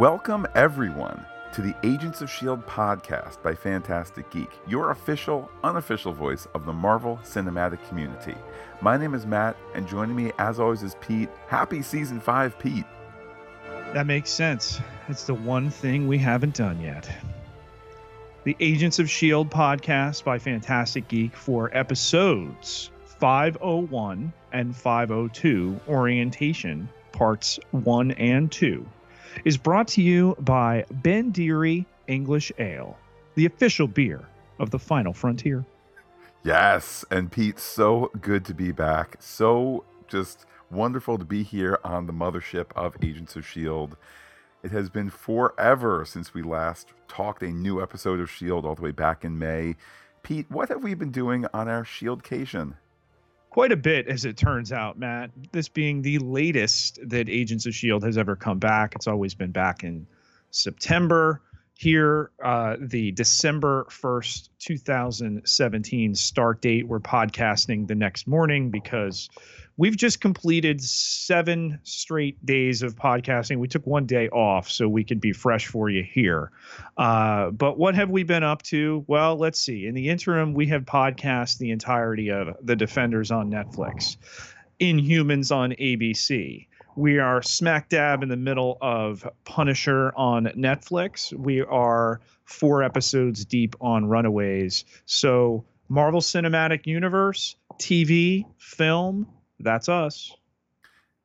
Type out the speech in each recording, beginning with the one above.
Welcome, everyone, to the Agents of S.H.I.E.L.D. podcast by Fantastic Geek, your official, unofficial voice of the Marvel cinematic community. My name is Matt, and joining me, as always, is Pete. Happy season five, Pete. That makes sense. It's the one thing we haven't done yet. The Agents of S.H.I.E.L.D. podcast by Fantastic Geek for episodes 501 and 502 Orientation, parts 1 and 2 is brought to you by Ben Deary English Ale, the official beer of the final frontier. Yes, and Pete, so good to be back. So just wonderful to be here on the mothership of Agents of S.H.I.E.L.D. It has been forever since we last talked a new episode of S.H.I.E.L.D. all the way back in May. Pete, what have we been doing on our S.H.I.E.L.D.cation? Quite a bit, as it turns out, Matt. This being the latest that Agents of S.H.I.E.L.D. has ever come back. It's always been back in September. Here, uh, the December 1st, 2017 start date. We're podcasting the next morning because we've just completed seven straight days of podcasting. We took one day off so we could be fresh for you here. Uh, but what have we been up to? Well, let's see. In the interim, we have podcast the entirety of The Defenders on Netflix, Inhumans on ABC. We are smack dab in the middle of Punisher on Netflix. We are four episodes deep on Runaways. So, Marvel Cinematic Universe, TV, film, that's us.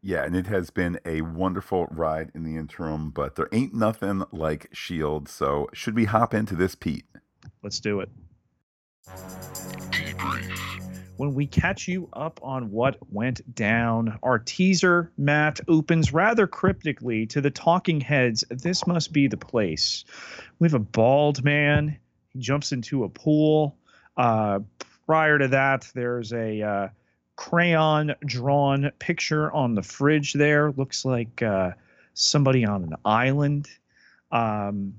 Yeah, and it has been a wonderful ride in the interim, but there ain't nothing like Shield. So, should we hop into this, Pete? Let's do it. When we catch you up on what went down, our teaser, Matt, opens rather cryptically to the talking heads. This must be the place. We have a bald man. He jumps into a pool. Uh, prior to that, there's a. Uh, crayon drawn picture on the fridge there. Looks like uh, somebody on an island. Um,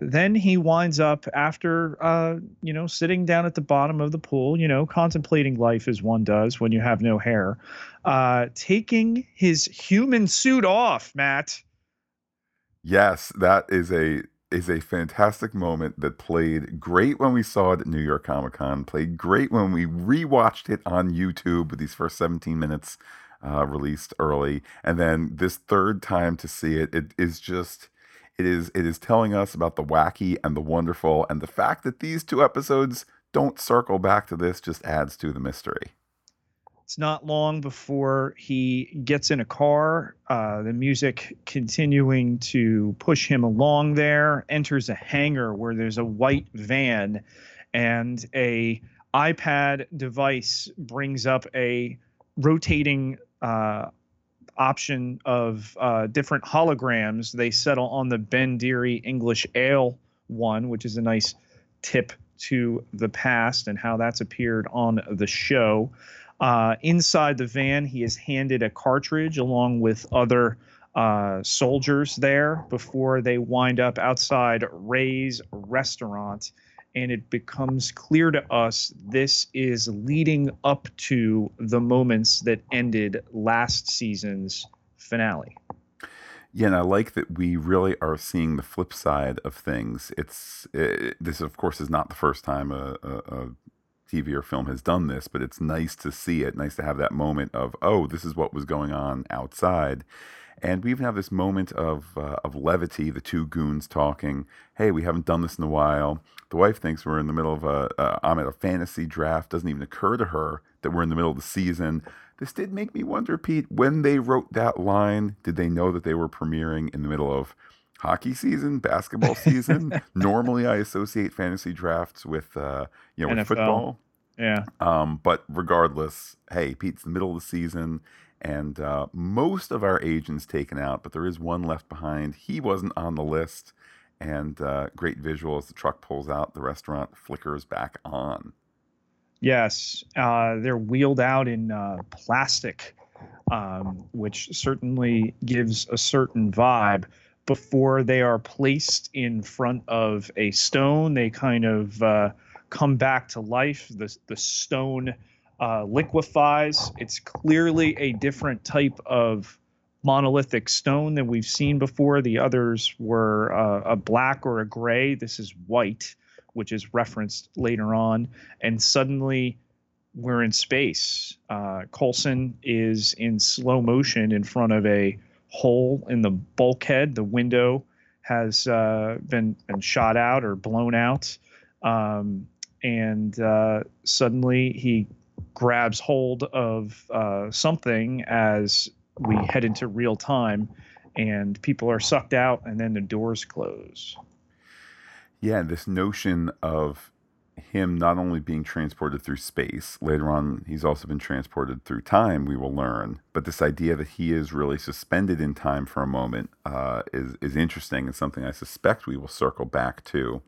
then he winds up after uh, you know sitting down at the bottom of the pool you know contemplating life as one does when you have no hair uh, taking his human suit off matt yes that is a is a fantastic moment that played great when we saw it at New York Comic Con, played great when we rewatched it on YouTube with these first 17 minutes uh, released early. And then this third time to see it, it is just. It is it is telling us about the wacky and the wonderful, and the fact that these two episodes don't circle back to this just adds to the mystery. It's not long before he gets in a car, uh, the music continuing to push him along there, enters a hangar where there's a white van and a iPad device brings up a rotating uh, option of uh, different holograms. They settle on the Ben Deary English Ale one, which is a nice tip to the past and how that's appeared on the show. Uh, inside the van, he is handed a cartridge along with other uh, soldiers there before they wind up outside Ray's restaurant. And it becomes clear to us this is leading up to the moments that ended last season's finale. Yeah, and I like that we really are seeing the flip side of things. It's it, this, of course, is not the first time a, a, a TV or film has done this, but it's nice to see it. Nice to have that moment of, oh, this is what was going on outside. And we even have this moment of uh, of levity, the two goons talking. Hey, we haven't done this in a while. The wife thinks we're in the middle of a. Uh, I'm at a fantasy draft. Doesn't even occur to her that we're in the middle of the season. This did make me wonder, Pete, when they wrote that line, did they know that they were premiering in the middle of hockey season, basketball season. Normally, I associate fantasy drafts with uh, you know with football. Yeah. Um, but regardless, hey, Pete's the middle of the season, and uh, most of our agents taken out, but there is one left behind. He wasn't on the list, and uh, great visual as the truck pulls out, the restaurant flickers back on. Yes, uh, they're wheeled out in uh, plastic, um, which certainly gives a certain vibe before they are placed in front of a stone. They kind of uh, come back to life. The, the stone uh, liquefies. It's clearly a different type of monolithic stone that we've seen before. The others were uh, a black or a gray. This is white, which is referenced later on. And suddenly we're in space. Uh, Coulson is in slow motion in front of a hole in the bulkhead. The window has uh, been, been shot out or blown out. Um, and uh, suddenly he grabs hold of uh, something as we head into real time and people are sucked out and then the doors close. Yeah, this notion of him not only being transported through space, later on, he's also been transported through time, we will learn. But this idea that he is really suspended in time for a moment uh, is, is interesting and something I suspect we will circle back to.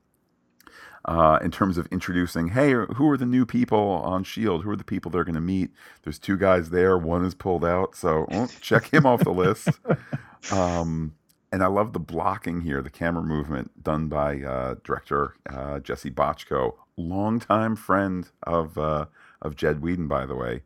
Uh, in terms of introducing, hey, who are the new people on Shield? Who are the people they're going to meet? There's two guys there. One is pulled out, so oh, check him off the list. Um, and I love the blocking here, the camera movement done by uh, director uh, Jesse Bochco, longtime friend of uh, of Jed Whedon, by the way.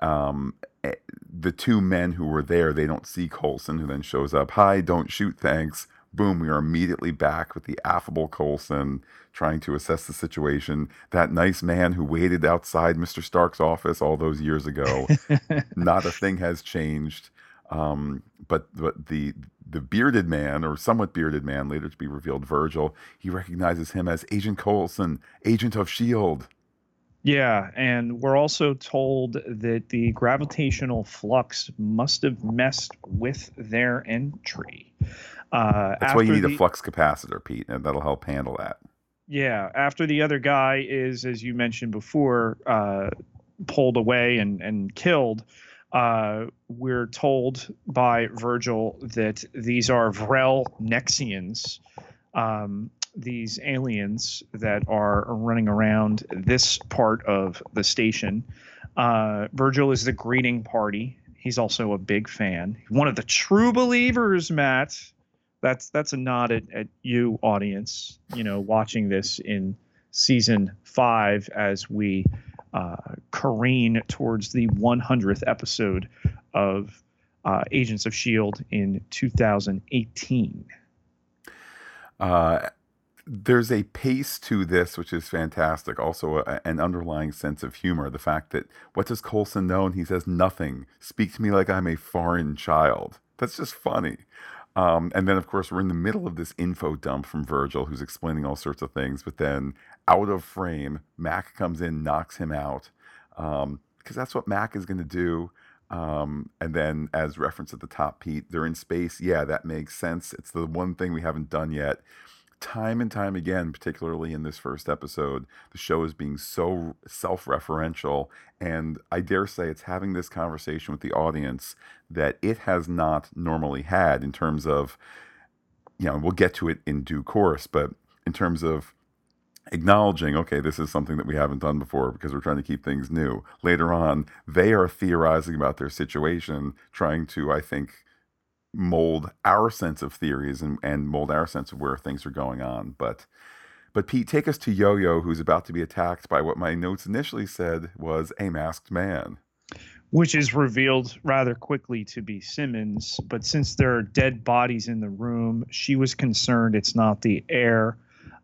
Um, eh, the two men who were there, they don't see Coulson, who then shows up. Hi, don't shoot, thanks. Boom, we are immediately back with the affable Coulson trying to assess the situation. That nice man who waited outside Mr. Stark's office all those years ago. Not a thing has changed. Um, but but the the bearded man, or somewhat bearded man, later to be revealed, Virgil, he recognizes him as Agent Coulson, agent of Shield. Yeah, and we're also told that the gravitational flux must have messed with their entry. Uh, That's why you need the, a flux capacitor, Pete, and that'll help handle that. Yeah, after the other guy is, as you mentioned before, uh, pulled away and and killed uh, we're told by Virgil that these are Vrel Nexians, um, these aliens that are running around this part of the station. Uh, Virgil is the greeting party. He's also a big fan. One of the true believers, Matt. That's that's a nod at, at you, audience. You know, watching this in season five as we uh, careen towards the 100th episode of uh, Agents of S.H.I.E.L.D. in 2018. Uh, there's a pace to this which is fantastic. Also, a, an underlying sense of humor. The fact that what does Coulson know? And he says nothing. Speak to me like I'm a foreign child. That's just funny. Um, and then, of course, we're in the middle of this info dump from Virgil, who's explaining all sorts of things. But then, out of frame, Mac comes in, knocks him out, because um, that's what Mac is going to do. Um, and then, as reference at the top, Pete, they're in space. Yeah, that makes sense. It's the one thing we haven't done yet time and time again, particularly in this first episode, the show is being so self referential. And I dare say it's having this conversation with the audience that it has not normally had in terms of, you know, we'll get to it in due course, but in terms of acknowledging, okay, this is something that we haven't done before because we're trying to keep things new. Later on, they are theorizing about their situation, trying to, I think, mold our sense of theories and, and mold our sense of where things are going on. But but Pete, take us to Yo-Yo, who's about to be attacked by what my notes initially said was a masked man. Which is revealed rather quickly to be Simmons. But since there are dead bodies in the room, she was concerned it's not the air,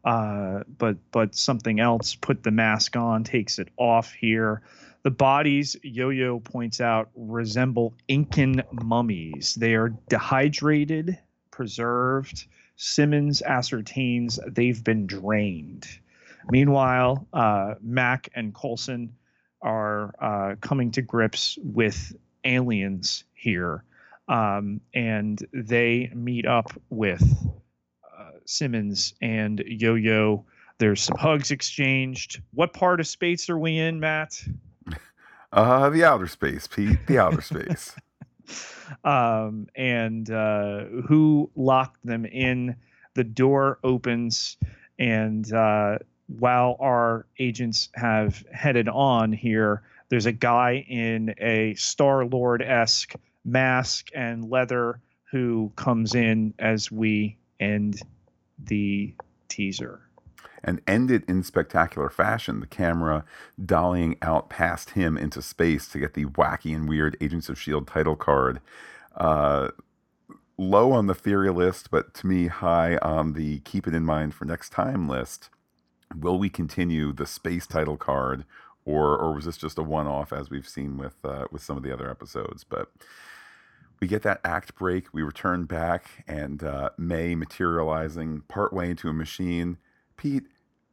uh, but but something else. Put the mask on, takes it off here. The bodies, Yo Yo points out, resemble Incan mummies. They are dehydrated, preserved. Simmons ascertains they've been drained. Meanwhile, uh, Mac and Coulson are uh, coming to grips with aliens here, um, and they meet up with uh, Simmons and Yo Yo. There's some hugs exchanged. What part of space are we in, Matt? Uh, the outer space, Pete. The outer space. um, and uh, who locked them in? The door opens, and uh, while our agents have headed on here, there's a guy in a Star Lord esque mask and leather who comes in as we end the teaser and ended in spectacular fashion. The camera dollying out past him into space to get the wacky and weird Agents of S.H.I.E.L.D. title card. Uh, low on the theory list, but to me, high on the keep it in mind for next time list. Will we continue the space title card, or or was this just a one off as we've seen with uh, with some of the other episodes? But we get that act break. We return back, and uh, May materializing partway into a machine. Pete,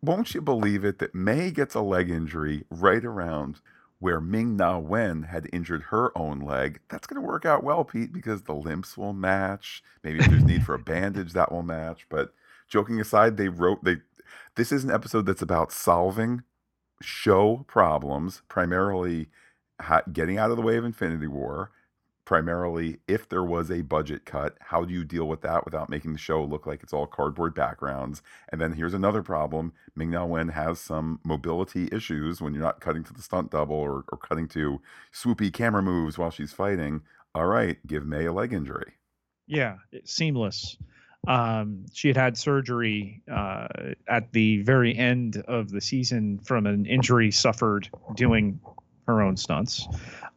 won't you believe it that May gets a leg injury right around where Ming Na Wen had injured her own leg? That's going to work out well, Pete, because the limps will match. Maybe if there's need for a bandage, that will match. But joking aside, they wrote they. This is an episode that's about solving show problems, primarily getting out of the way of Infinity War primarily if there was a budget cut how do you deal with that without making the show look like it's all cardboard backgrounds? And then here's another problem ming na wen has some mobility issues when you're not cutting to the stunt double or, or cutting to swoopy camera moves while she's fighting. All right give may a leg injury. Yeah seamless. Um, she had had surgery uh, at the very end of the season from an injury suffered doing her own stunts.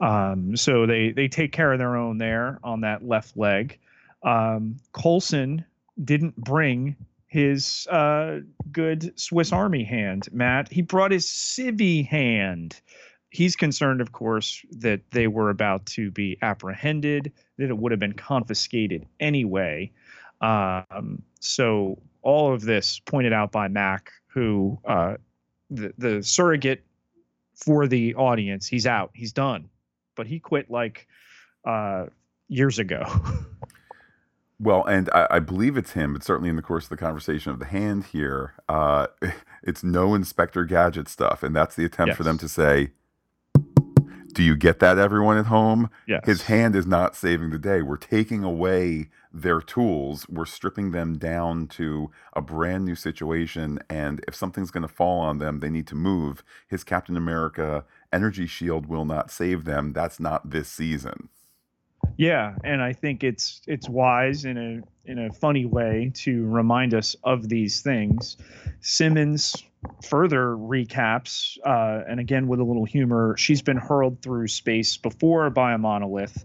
Um, so they they take care of their own there on that left leg. Um, Coulson didn't bring his uh, good Swiss Army hand, Matt. He brought his civvy hand. He's concerned, of course, that they were about to be apprehended, that it would have been confiscated anyway. Um, so all of this pointed out by Mac, who uh, the the surrogate for the audience. He's out. He's done. But he quit like uh, years ago. well, and I, I, believe it's him, but certainly in the course of the conversation of the hand here, uh, it's no Inspector Gadget stuff. And that's the attempt yes. for them to say, do you get that, everyone at home? Yes. His hand is not saving the day. We're taking away their tools. We're stripping them down to a brand new situation. And if something's going to fall on them, they need to move. His Captain America energy shield will not save them. That's not this season. Yeah, and I think it's it's wise in a in a funny way to remind us of these things. Simmons further recaps, uh, and again with a little humor, she's been hurled through space before by a monolith,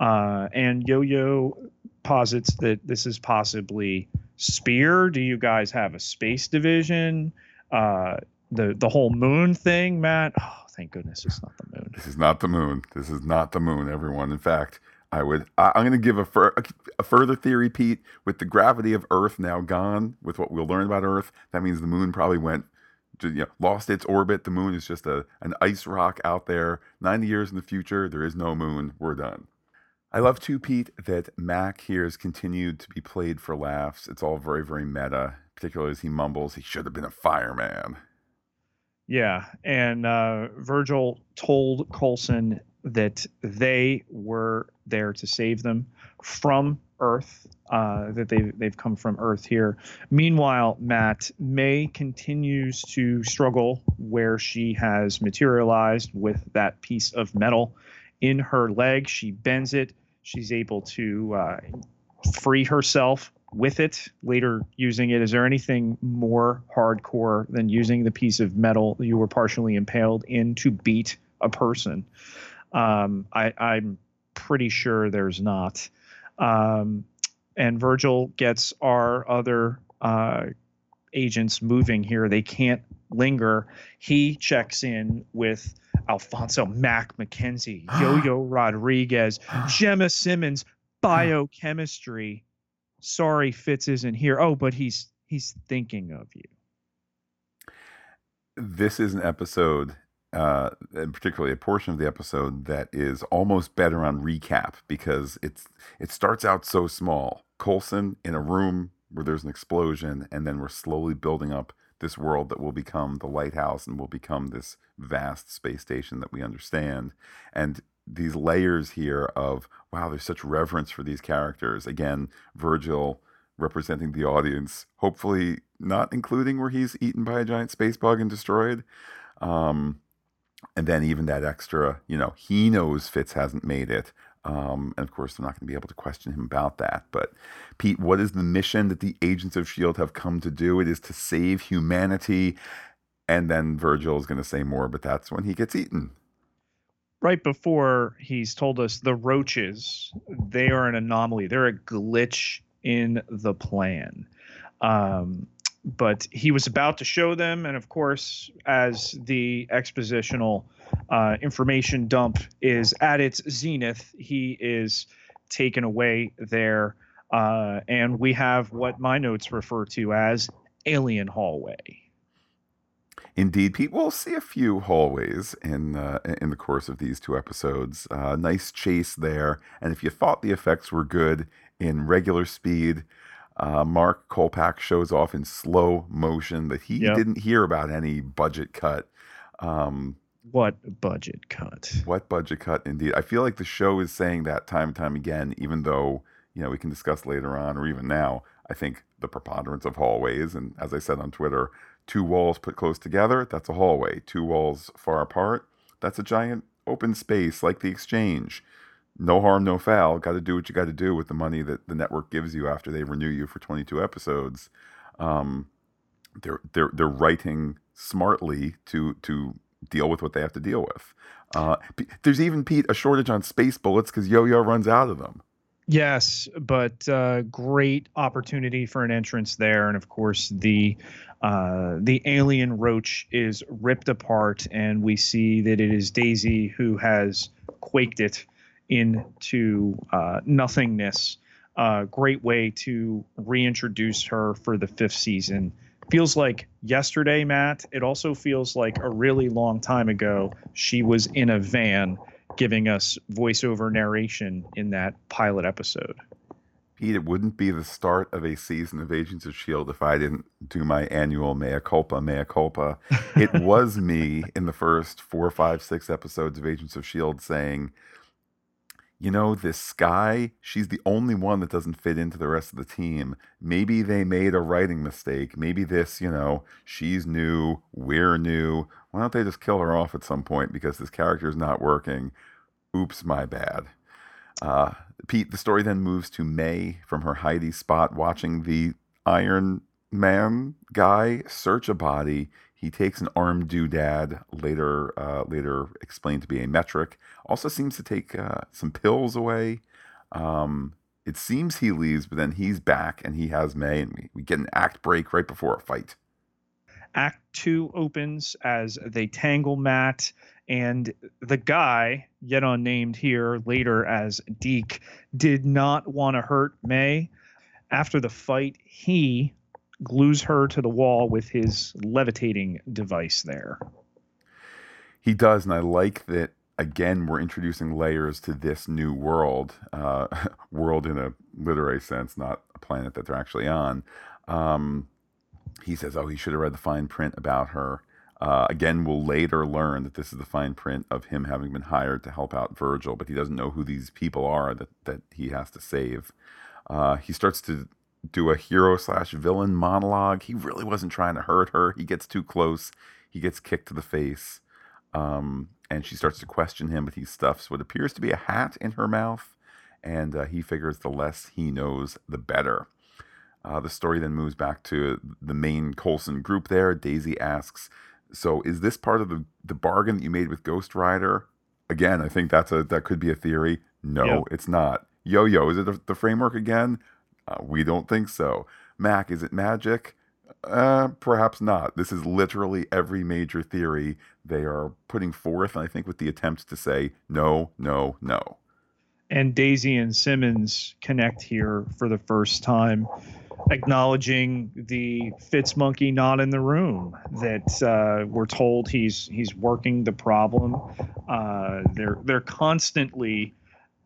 uh, and Yo-Yo posits that this is possibly Spear. Do you guys have a space division? Uh, the the whole moon thing, Matt. Oh, thank goodness it's not the moon. This is not the moon. This is not the moon, everyone. In fact, I would. I, am going to give a, fur, a, a, further theory, Pete. With the gravity of Earth now gone, with what we'll learn about Earth, that means the moon probably went, you know, lost its orbit. The moon is just a an ice rock out there. Ninety years in the future, there is no moon. We're done. I love too, Pete, that Mac here has continued to be played for laughs. It's all very, very meta, particularly as he mumbles, he should have been a fireman. Yeah. And uh, Virgil told Coulson that they were there to save them from Earth, uh, that they, they've come from Earth here. Meanwhile, Matt, May continues to struggle where she has materialized with that piece of metal in her leg. She bends it she's able to uh, free herself with it later using it is there anything more hardcore than using the piece of metal you were partially impaled in to beat a person um, I, i'm pretty sure there's not um, and virgil gets our other uh, agents moving here they can't linger he checks in with Alfonso Mac McKenzie, Yo Yo Rodriguez, Gemma Simmons, biochemistry. Sorry, Fitz isn't here. Oh, but he's he's thinking of you. This is an episode, uh, and particularly a portion of the episode that is almost better on recap because it's it starts out so small. Coulson in a room where there's an explosion, and then we're slowly building up this world that will become the lighthouse and will become this vast space station that we understand. And these layers here of, wow, there's such reverence for these characters. Again, Virgil representing the audience, hopefully not including where he's eaten by a giant space bug and destroyed. Um, and then even that extra, you know, he knows Fitz hasn't made it. Um, and of course, they're not going to be able to question him about that. But, Pete, what is the mission that the agents of S.H.I.E.L.D. have come to do? It is to save humanity. And then Virgil is going to say more, but that's when he gets eaten. right before he's told us the roaches, they are an anomaly. They're a glitch in the plan. Um, but he was about to show them, and of course, as the expositional uh, information dump is at its zenith, he is taken away there. Uh, and we have what my notes refer to as alien hallway. Indeed, Pete. We'll see a few hallways in uh, in the course of these two episodes. Uh, nice chase there, and if you thought the effects were good in regular speed, uh, Mark Kolpack shows off in slow motion that he yep. didn't hear about any budget cut. Um, what budget cut? What budget cut? Indeed, I feel like the show is saying that time and time again, even though you know we can discuss later on or even now. I think the preponderance of hallways, and as I said on Twitter, two walls put close together, that's a hallway. Two walls far apart, that's a giant open space like the exchange. No harm, no foul. Got to do what you got to do with the money that the network gives you after they renew you for 22 episodes. Um, they're they're they're writing smartly to to deal with what they have to deal with. Uh, there's even Pete a shortage on space bullets because Yo-Yo runs out of them. Yes, but uh, great opportunity for an entrance there, and of course the uh, the alien roach is ripped apart, and we see that it is Daisy who has quaked it into uh, nothingness. Uh, great way to reintroduce her for the fifth season. Feels like yesterday, Matt. It also feels like a really long time ago. She was in a van giving us voiceover narration in that pilot episode. Pete, it wouldn't be the start of a season of Agents of S.H.I.E.L.D. if I didn't do my annual mea culpa, mea culpa. It was me in the first four, five, six episodes of Agents of S.H.I.E.L.D. saying, you know, this Skye, she's the only one that doesn't fit into the rest of the team. Maybe they made a writing mistake. Maybe this, you know, she's new, we're new. Why don't they just kill her off at some point because this character is not working? Oops, my bad. Uh, Pete, the story then moves to May from her hidey spot watching the Iron Man guy search a body. He takes an armed doodad, later uh, later explained to be a metric. Also seems to take uh, some pills away. Um, it seems he leaves, but then he's back and he has May, and we, we get an act break right before a fight. Act two opens as they tangle Matt and the guy, yet unnamed here later as Deke, did not want to hurt May. After the fight, he glues her to the wall with his levitating device there. He does, and I like that. Again, we're introducing layers to this new world, uh, world in a literary sense, not a planet that they're actually on. Um, he says, "Oh, he should have read the fine print about her." Uh, again, we'll later learn that this is the fine print of him having been hired to help out Virgil, but he doesn't know who these people are that that he has to save. Uh, he starts to do a hero slash villain monologue. He really wasn't trying to hurt her. He gets too close. He gets kicked to the face. Um, and she starts to question him, but he stuffs what appears to be a hat in her mouth. And uh, he figures the less he knows, the better. Uh, the story then moves back to the main Coulson group there. Daisy asks, So is this part of the, the bargain that you made with Ghost Rider? Again, I think that's a that could be a theory. No, yep. it's not. Yo yo, is it the, the framework again? Uh, we don't think so. Mac, is it magic? Uh, perhaps not. This is literally every major theory they are putting forth, and I think with the attempts to say no, no, no. And Daisy and Simmons connect here for the first time, acknowledging the Fitz monkey not in the room. That uh, we're told he's he's working the problem. Uh, they're they're constantly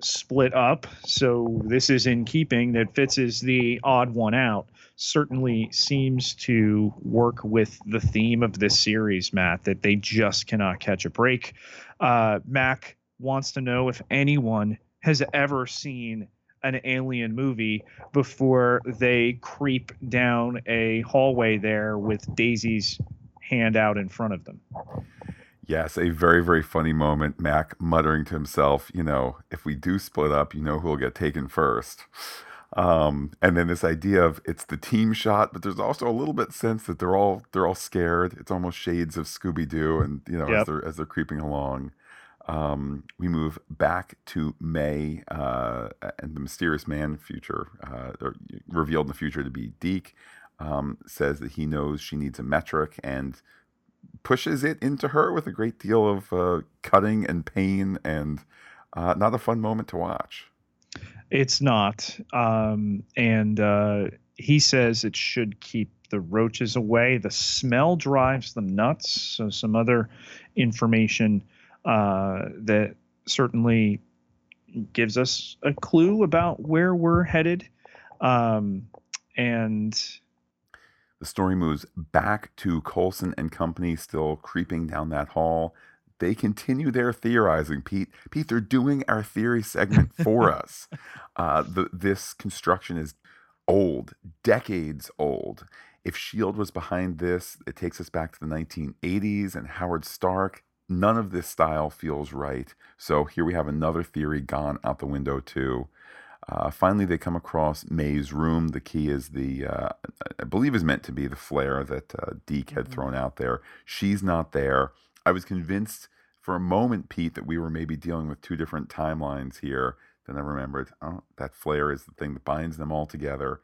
split up. So this is in keeping that Fitz is the odd one out. Certainly seems to work with the theme of this series, Matt, that they just cannot catch a break. Uh, Mac wants to know if anyone has ever seen an alien movie before they creep down a hallway there with Daisy's hand out in front of them. Yes, a very, very funny moment. Mac muttering to himself, you know, if we do split up, you know who will get taken first. Um, and then this idea of it's the team shot, but there's also a little bit sense that they're all they're all scared. It's almost shades of Scooby Doo, and you know, yep. as they're as they're creeping along. Um, we move back to May uh, and the mysterious man future, uh, revealed in the future to be Deke, um, says that he knows she needs a metric and pushes it into her with a great deal of uh, cutting and pain and uh, not a fun moment to watch. It's not. Um, and uh, he says it should keep the roaches away. The smell drives them nuts. So, some other information uh, that certainly gives us a clue about where we're headed. Um, and the story moves back to Coulson and company still creeping down that hall. They continue their theorizing, Pete. Pete, they're doing our theory segment for us. Uh, the, this construction is old, decades old. If S.H.I.E.L.D. was behind this, it takes us back to the 1980s and Howard Stark. None of this style feels right. So here we have another theory gone out the window, too. Uh, finally, they come across May's room. The key is the, uh, I believe, is meant to be the flare that uh, Deke had mm-hmm. thrown out there. She's not there. I was convinced for a moment, Pete, that we were maybe dealing with two different timelines here. Then I remembered, oh, that flare is the thing that binds them all together.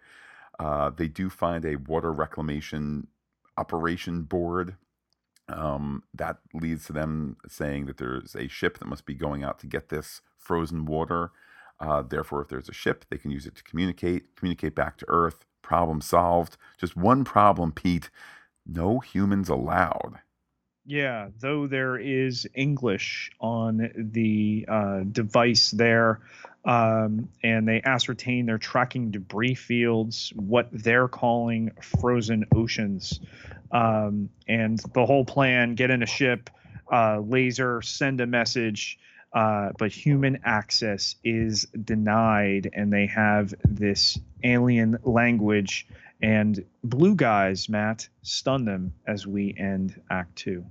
Uh, they do find a water reclamation operation board. Um, that leads to them saying that there's a ship that must be going out to get this frozen water. Uh, therefore, if there's a ship, they can use it to communicate, communicate back to Earth. Problem solved. Just one problem, Pete. No humans allowed. Yeah, though there is English on the uh, device there, um, and they ascertain they're tracking debris fields, what they're calling frozen oceans. Um, and the whole plan get in a ship, uh, laser, send a message, uh, but human access is denied, and they have this alien language. And blue guys, Matt, stun them as we end Act Two.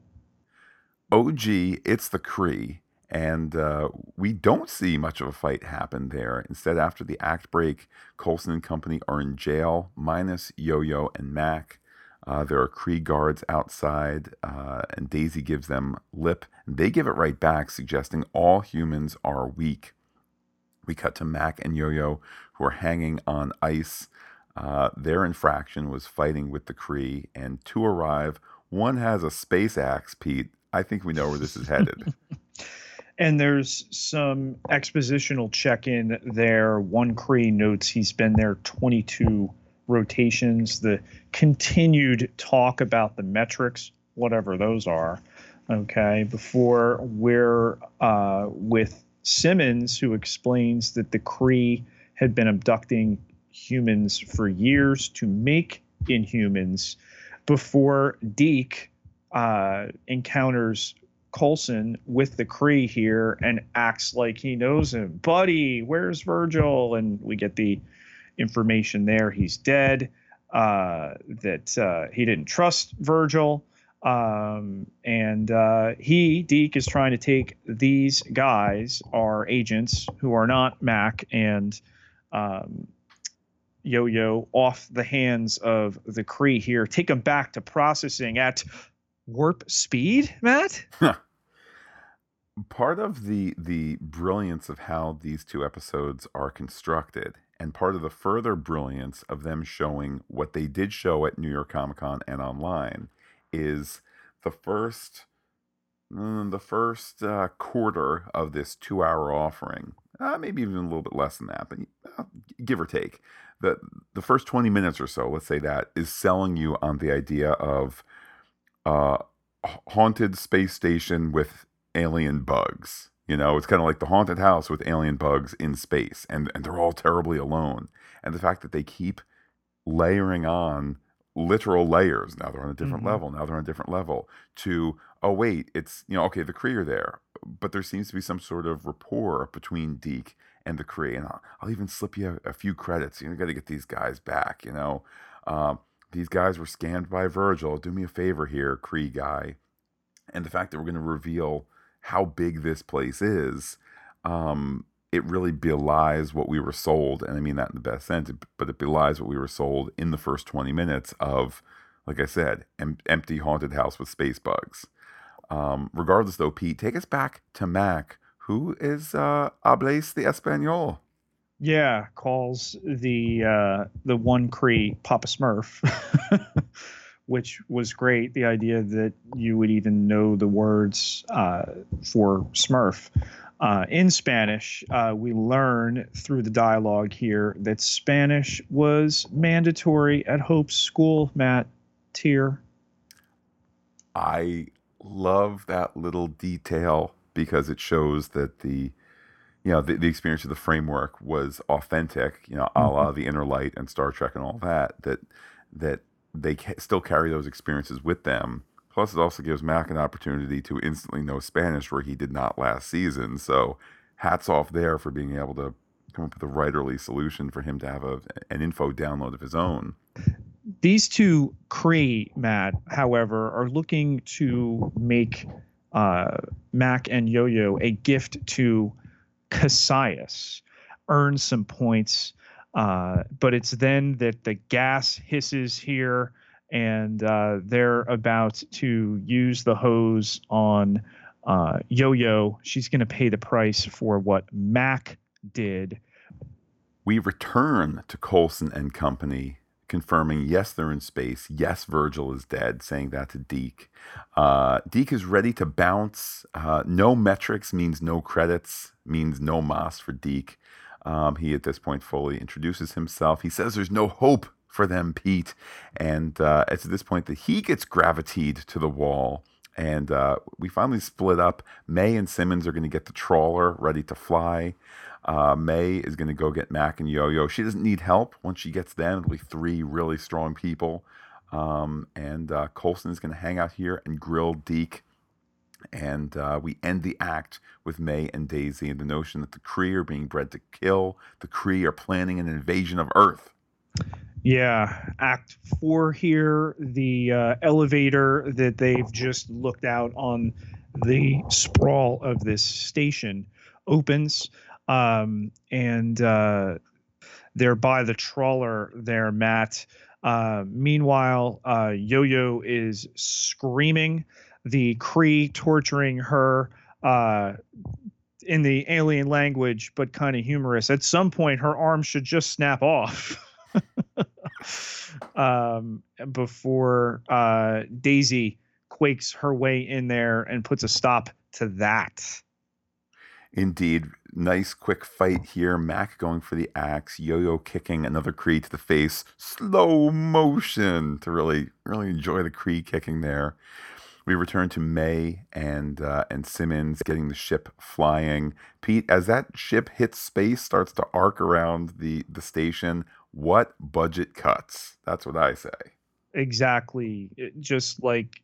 OG, it's the Kree, and uh, we don't see much of a fight happen there. Instead, after the act break, Coulson and company are in jail, minus Yo Yo and Mac. Uh, there are Kree guards outside, uh, and Daisy gives them lip. They give it right back, suggesting all humans are weak. We cut to Mac and Yo Yo, who are hanging on ice. Uh, their infraction was fighting with the Kree, and to arrive, one has a space axe, Pete. I think we know where this is headed. and there's some expositional check in there. One Kree notes he's been there 22 rotations, the continued talk about the metrics, whatever those are, okay, before we're uh, with Simmons, who explains that the Kree had been abducting humans for years to make inhumans before Deke uh, encounters Coulson with the Kree here and acts like he knows him. Buddy, where's Virgil? And we get the information there. He's dead. Uh, that uh, he didn't trust Virgil. Um, and uh, he, Deke, is trying to take these guys, our agents, who are not Mac and um, Yo Yo, off the hands of the Kree here, take them back to processing at warp speed, Matt? part of the the brilliance of how these two episodes are constructed and part of the further brilliance of them showing what they did show at New York Comic Con and online is the first mm, the first uh, quarter of this two hour offering, uh, maybe even a little bit less than that, but uh, give or take, the the first twenty minutes or so, let's say that, is selling you on the idea of uh, haunted space station with alien bugs you know, it's kind of like the haunted house with alien bugs in space, and, and they're all terribly alone. And the fact that they keep layering on literal layers. Now they're on a different mm-hmm. level. Now they're on a different level. To oh wait, it's you know okay the Kree are there, but there seems to be some sort of rapport between Deke and the Kree. And I'll, I'll even slip you a, a few credits. You know, got to get these guys back. You know, uh, these guys were scanned by Virgil. Do me a favor here, Kree guy. And the fact that we're going to reveal how big this place is, um, it really belies what we were sold. And I mean that in the best sense, but it belies what we were sold in the first 20 minutes of, like I said, em- empty haunted house with space bugs. Um, regardless, though, Pete, take us back to Mac, who is uh, the Espanol. Yeah, calls the uh, the one Kree Papa Smurf, which was great. The idea that you would even know the words uh, for Smurf. Uh, in Spanish, uh, we learn through the dialogue here that Spanish was mandatory at Hope's school. Matt, tier. I love that little detail because it shows that the you know the, the experience of the framework was authentic you know a la mm-hmm. the inner light and star trek and all that that that they ca- still carry those experiences with them plus it also gives mac an opportunity to instantly know spanish where he did not last season so hats off there for being able to come up with a writerly solution for him to have a, an info download of his own these two Kree, Matt, however, are looking to make uh, Mac and Yo Yo a gift to Kasius, earn some points. Uh, but it's then that the gas hisses here, and uh, they're about to use the hose on uh, Yo Yo. She's going to pay the price for what Mac did. We return to Coulson and Company confirming yes, they're in space. Yes, Virgil is dead, saying that to Deke. Uh, Deke is ready to bounce. Uh, no metrics means no credits, means no moss for Deke. Um, he at this point fully introduces himself. He says there's no hope for them, Pete. And uh, it's at this point that he gets gravitated to the wall. And uh, we finally split up. May and Simmons are going to get the trawler ready to fly. Uh, May is going to go get Mac and Yo Yo. She doesn't need help. Once she gets them, it'll be three really strong people. Um, and uh, Coulson is going to hang out here and grill Deke. And uh, we end the act with May and Daisy and the notion that the Kree are being bred to kill. The Kree are planning an invasion of Earth. Yeah, Act Four here, the uh, elevator that they've just looked out on the sprawl of this station opens um, and uh, they're by the trawler there, Matt. Uh, meanwhile, uh, Yo-Yo is screaming, the Kree torturing her uh, in the alien language, but kind of humorous. At some point, her arm should just snap off. um, before uh, Daisy quakes her way in there and puts a stop to that. Indeed, nice quick fight here. Mac going for the axe, Yo-Yo kicking another Kree to the face, slow motion to really really enjoy the Kree kicking there. We return to May and uh, and Simmons getting the ship flying. Pete, as that ship hits space, starts to arc around the the station. What budget cuts? That's what I say. Exactly. Just like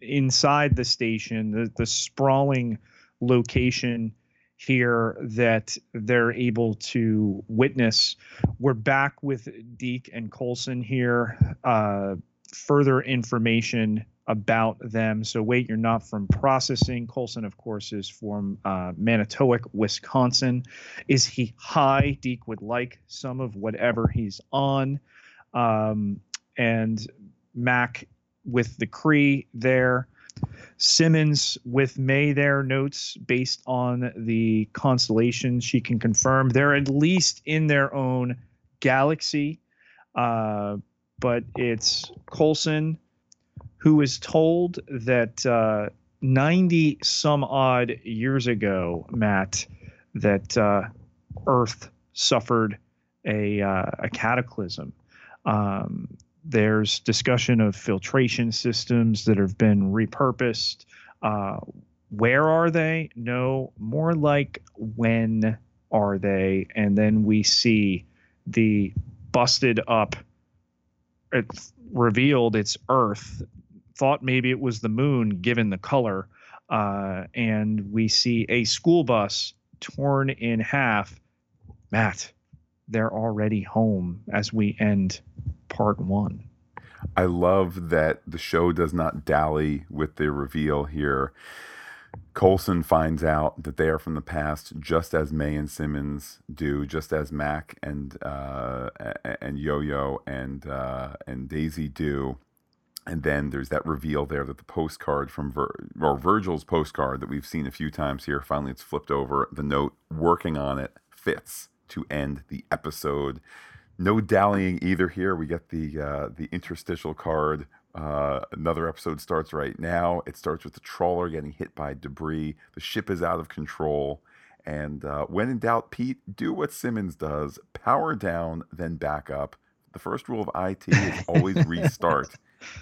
inside the station, the the sprawling location here that they're able to witness. We're back with Deke and Coulson here. Uh, further information about them. So, wait, you're not from processing. Coulson, of course, is from uh, Manitowoc, Wisconsin. Is he high? Deke would like some of whatever he's on. Um, and Mac with the Kree there. Simmons with May there notes based on the constellations she can confirm they're at least in their own galaxy. Uh, but it's Coulson who is told that uh, 90 some odd years ago, Matt, that uh, Earth suffered a, uh, a cataclysm. Um, there's discussion of filtration systems that have been repurposed. Uh, where are they? No, more like when are they? And then we see the busted up. It's revealed it's Earth. Thought maybe it was the moon, given the color. Uh, and we see a school bus torn in half. Matt, they're already home as we end part one. I love that the show does not dally with the reveal here. Coulson finds out that they are from the past, just as May and Simmons do, just as Mac and uh, and Yo-Yo and uh, and Daisy do. And then there's that reveal there that the postcard from Vir- or Virgil's postcard that we've seen a few times here. Finally, it's flipped over. The note working on it Fitz to end the episode. No dallying either here. We get the uh, the interstitial card. Uh, another episode starts right now. It starts with the trawler getting hit by debris. The ship is out of control. And uh, when in doubt, Pete, do what Simmons does power down, then back up. The first rule of IT is always restart.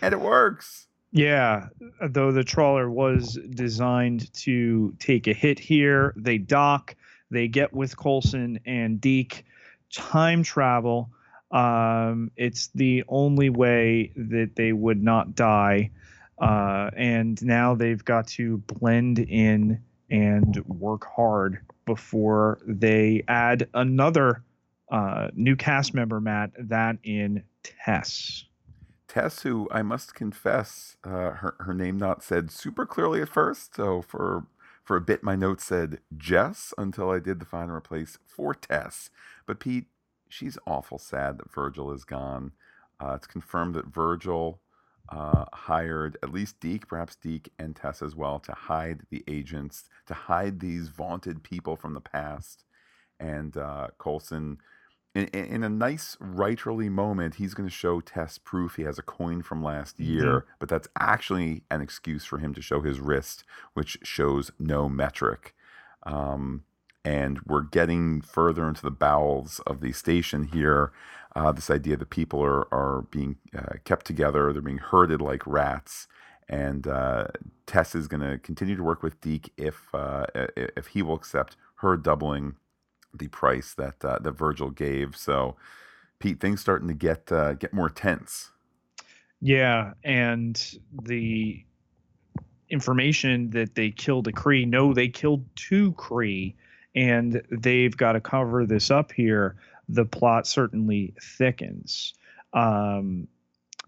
And it works. Yeah, though the trawler was designed to take a hit here, they dock, they get with Coulson and Deke, time travel. Um, it's the only way that they would not die. Uh, and now they've got to blend in and work hard before they add another uh, new cast member, Matt, that in Tess. Tess, who I must confess, uh, her, her name not said super clearly at first. So for for a bit, my notes said Jess until I did the find and replace for Tess. But Pete, she's awful sad that Virgil is gone. Uh, it's confirmed that Virgil uh, hired at least Deke, perhaps Deke and Tess as well, to hide the agents, to hide these vaunted people from the past. And uh, Coulson, in, in, a nice writerly moment, he's going to show Tess proof he has a coin from last year, mm-hmm. but that's actually an excuse for him to show his wrist, which shows no metric. Um, and we're getting further into the bowels of the station here uh, this idea that people are, are being uh, kept together, they're being herded like rats. And uh, Tess is going to continue to work with Deke if uh, if he will accept her doubling the price that uh, that Virgil gave. So, Pete, things starting to get uh, get more tense. Yeah, and the information that they killed a Kree. No, they killed two Kree, and they've got to cover this up here the plot certainly thickens. Um,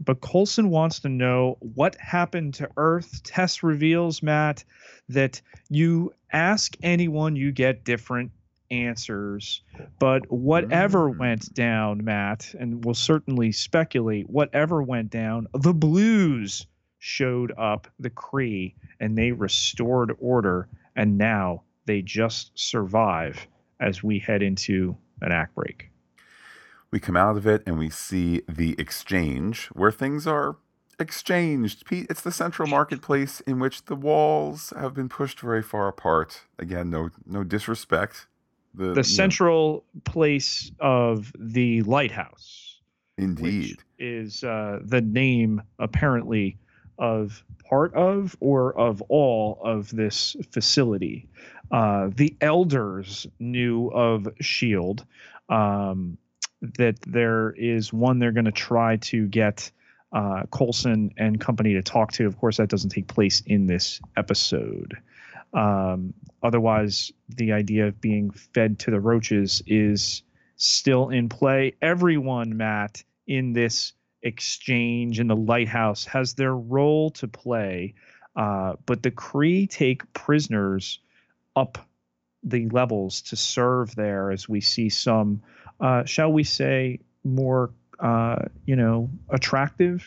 but Coulson wants to know what happened to Earth. Tess reveals, Matt, that you ask anyone, you get different answers. But whatever mm. went down, Matt, and we'll certainly speculate, whatever went down, the Blues showed up, the Kree, and they restored order. And now they just survive as we head into an act break. We come out of it and we see the exchange where things are exchanged. Pete, it's the central marketplace in which the walls have been pushed very far apart. Again, no no disrespect. The, the central place of the lighthouse. Indeed. is uh, the name apparently of part of or of all of this facility. Uh, the elders knew of Shield. Um, that there is one they're going to try to get uh, Coulson and company to talk to. Of course, that doesn't take place in this episode. Um, otherwise, the idea of being fed to the roaches is still in play. Everyone, Matt, in this exchange in the lighthouse has their role to play, uh, but the Kree take prisoners up the levels to serve there as we see some uh, shall we say, more, uh, you know, attractive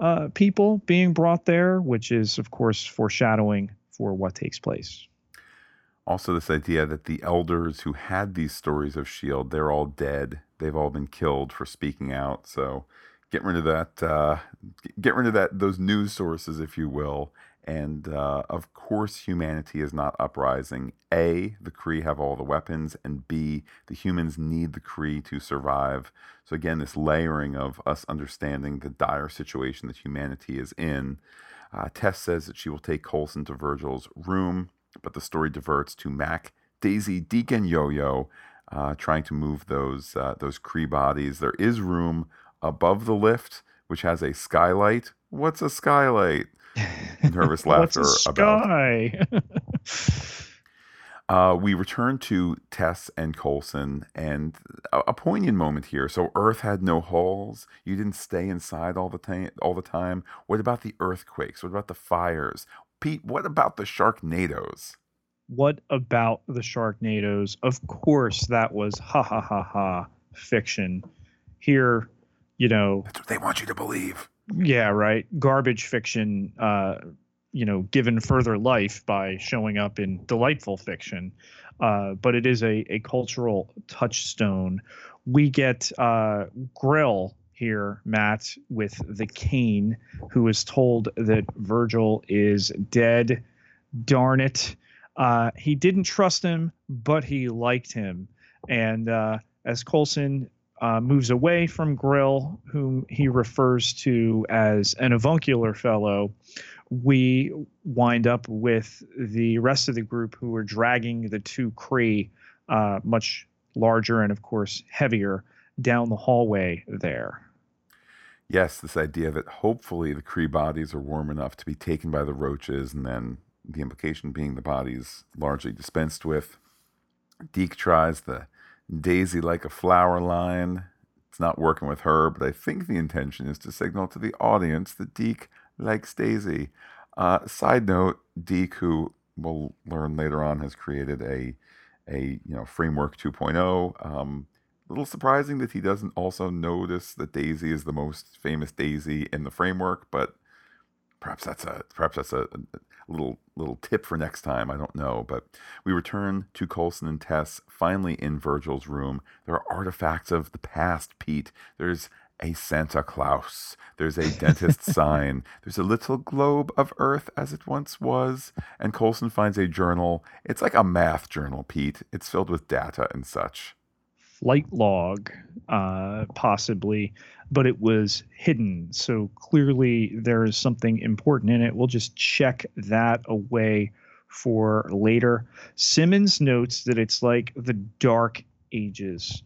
uh, people being brought there, which is, of course, foreshadowing for what takes place. Also, this idea that the elders who had these stories of S.H.I.E.L.D., they're all dead. They've all been killed for speaking out. So, get rid of that, uh, get rid of that, those news sources, if you will, and uh, of course, humanity is not uprising. A, the Kree have all the weapons, and B, the humans need the Kree to survive. So, again, this layering of us understanding the dire situation that humanity is in. Uh, Tess says that she will take Coulson to Virgil's room, but the story diverts to Mac, Daisy, Deacon, Yo Yo, uh, trying to move those, uh, those Kree bodies. There is room above the lift, which has a skylight. What's a skylight? nervous laughter sky? about. uh, we return to Tess and Coulson, and a, a, poignant moment here. So Earth had no holes. You didn't stay inside all the time. All the time. What about the earthquakes? What about the fires? Pete, what about the Sharknadoes? What about the Sharknadoes? Of course, that was ha ha ha ha fiction. Here, you know, that's what they want you to believe Yeah, right. Garbage fiction, uh, you know, given further life by showing up in delightful fiction. Uh, but it is a, a cultural touchstone. We get uh, Grill here, Matt, with the cane, who is told that Virgil is dead. Darn it. Uh, he didn't trust him, but he liked him. And uh, as Coulson uh, moves away from Grill, whom he refers to as an avuncular fellow, we wind up with the rest of the group who are dragging the two Kree, uh, much larger and, of course, heavier, down the hallway there. Yes, this idea that hopefully the Kree bodies are warm enough to be taken by the roaches, and then the implication being the bodies largely dispensed with. Deke tries the Daisy like a flower line. It's not working with her, but I think the intention is to signal to the audience that Deke likes Daisy. Uh, side note: who we'll learn later on, has created a a you know framework 2.0. Um, little surprising that he doesn't also notice that Daisy is the most famous Daisy in the framework, but perhaps that's a perhaps that's a, a, little little tip for next time. I don't know, but we return to Coulson and Tess finally in Virgil's room. There are artifacts of the past, Pete. There's a Santa Claus. There's a dentist sign. There's a little globe of Earth as it once was. And Coulson finds a journal. It's like a math journal, Pete. It's filled with data and such. Flight log, uh, possibly, but it was hidden. So clearly there is something important in it. We'll just check that away for later. Simmons notes that it's like the dark ages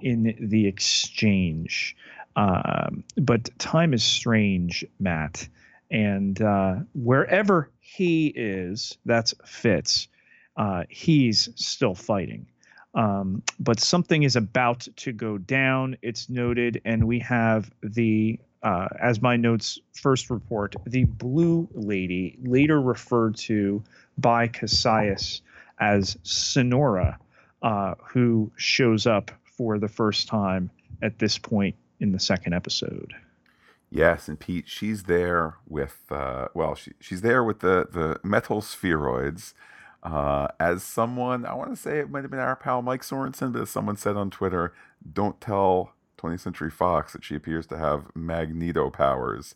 in the exchange. Um, but time is strange, Matt. And uh, wherever he is, that's Fitz, uh, he's still fighting. Um, but something is about to go down. It's noted, and we have the, uh, as my notes first report, the blue lady, later referred to by Kasius as Sonora, uh, who shows up for the first time at this point in the second episode. Yes, and Pete, she's there with uh, well, she, she's there with the the metal spheroids. Uh, as someone, I want to say it might have been our pal Mike Sorensen, but as someone said on Twitter, don't tell 20th Century Fox that she appears to have magneto powers.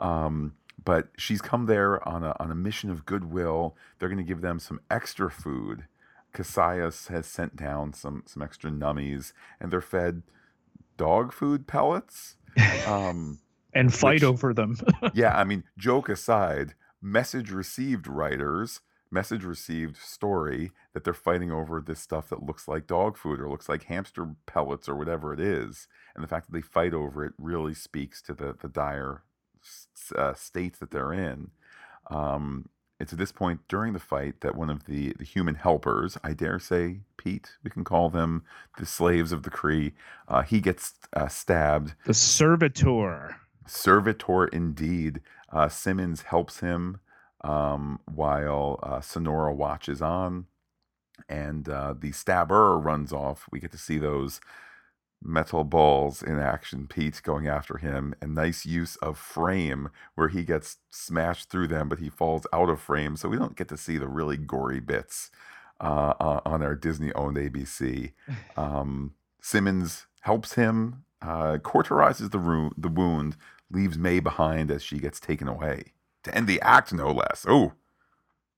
Um, but she's come there on a on a mission of goodwill. They're going to give them some extra food. Kasius has sent down some some extra nummies, and they're fed dog food pellets. Um, and fight which, over them. yeah, I mean, joke aside, message received writers, message received story that they're fighting over this stuff that looks like dog food or looks like hamster pellets or whatever it is. And the fact that they fight over it really speaks to the, the dire uh, state that they're in. Um, it's at this point during the fight that one of the, the human helpers, I dare say, Pete, we can call them the slaves of the Kree, uh, he gets uh, stabbed. The servitor. Servitor, indeed. Uh, Simmons helps him um, while uh, Sonora watches on, and uh, the stabber runs off. We get to see those metal balls in action, Pete going after him, and nice use of frame where he gets smashed through them, but he falls out of frame, so we don't get to see the really gory bits uh, uh, on our Disney owned ABC. Um, Simmons helps him, uh, cauterizes the, the wound, leaves May behind as she gets taken away to end the act, no less. Oh.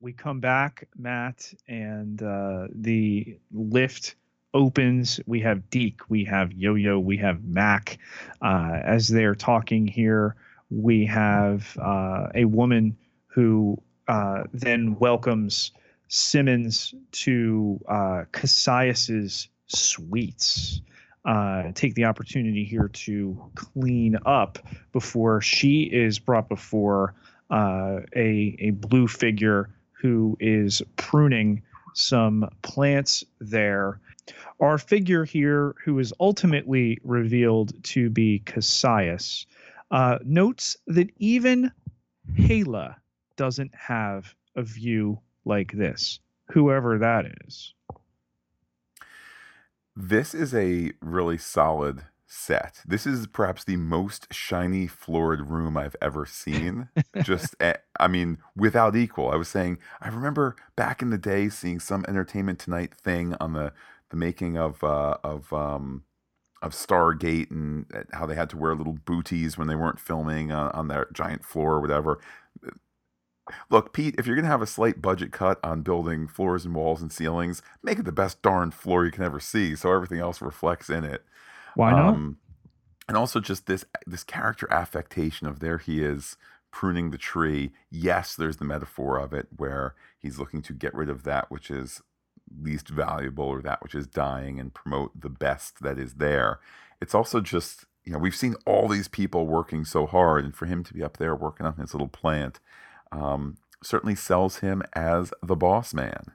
We come back, Matt, and uh, the lift opens. We have Deke, we have Yo Yo, we have Mac. Uh, as they're talking here, we have uh, a woman who uh, then welcomes Simmons to uh, Kasius's suites. Uh, take the opportunity here to clean up before she is brought before uh, a a blue figure who is pruning some plants there our figure here, who is ultimately revealed to be Kasius, uh, notes that even Hala doesn't have a view like this, whoever that is. This is a really solid set. This is perhaps the most shiny floored room I've ever seen. Just, eh, I mean, without equal. I was saying, I remember back in the day seeing some Entertainment Tonight thing on the the making of uh, of um, of Stargate and uh, how they had to wear little booties when they weren't filming on, on their giant floor or whatever. Look, Pete, if you're going to have a slight budget cut on building floors and walls and ceilings, make it the best darn floor you can ever see so everything else reflects in it. Why not? Um, and also just this this character affectation of there he is pruning the tree. Yes, there's the metaphor of it where he's looking to get rid of that which is least valuable or that which is dying and promote the best that is there. It's also just, you know, we've seen all these people working so hard, and for him to be up there working on his little plant um, certainly sells him as the boss man.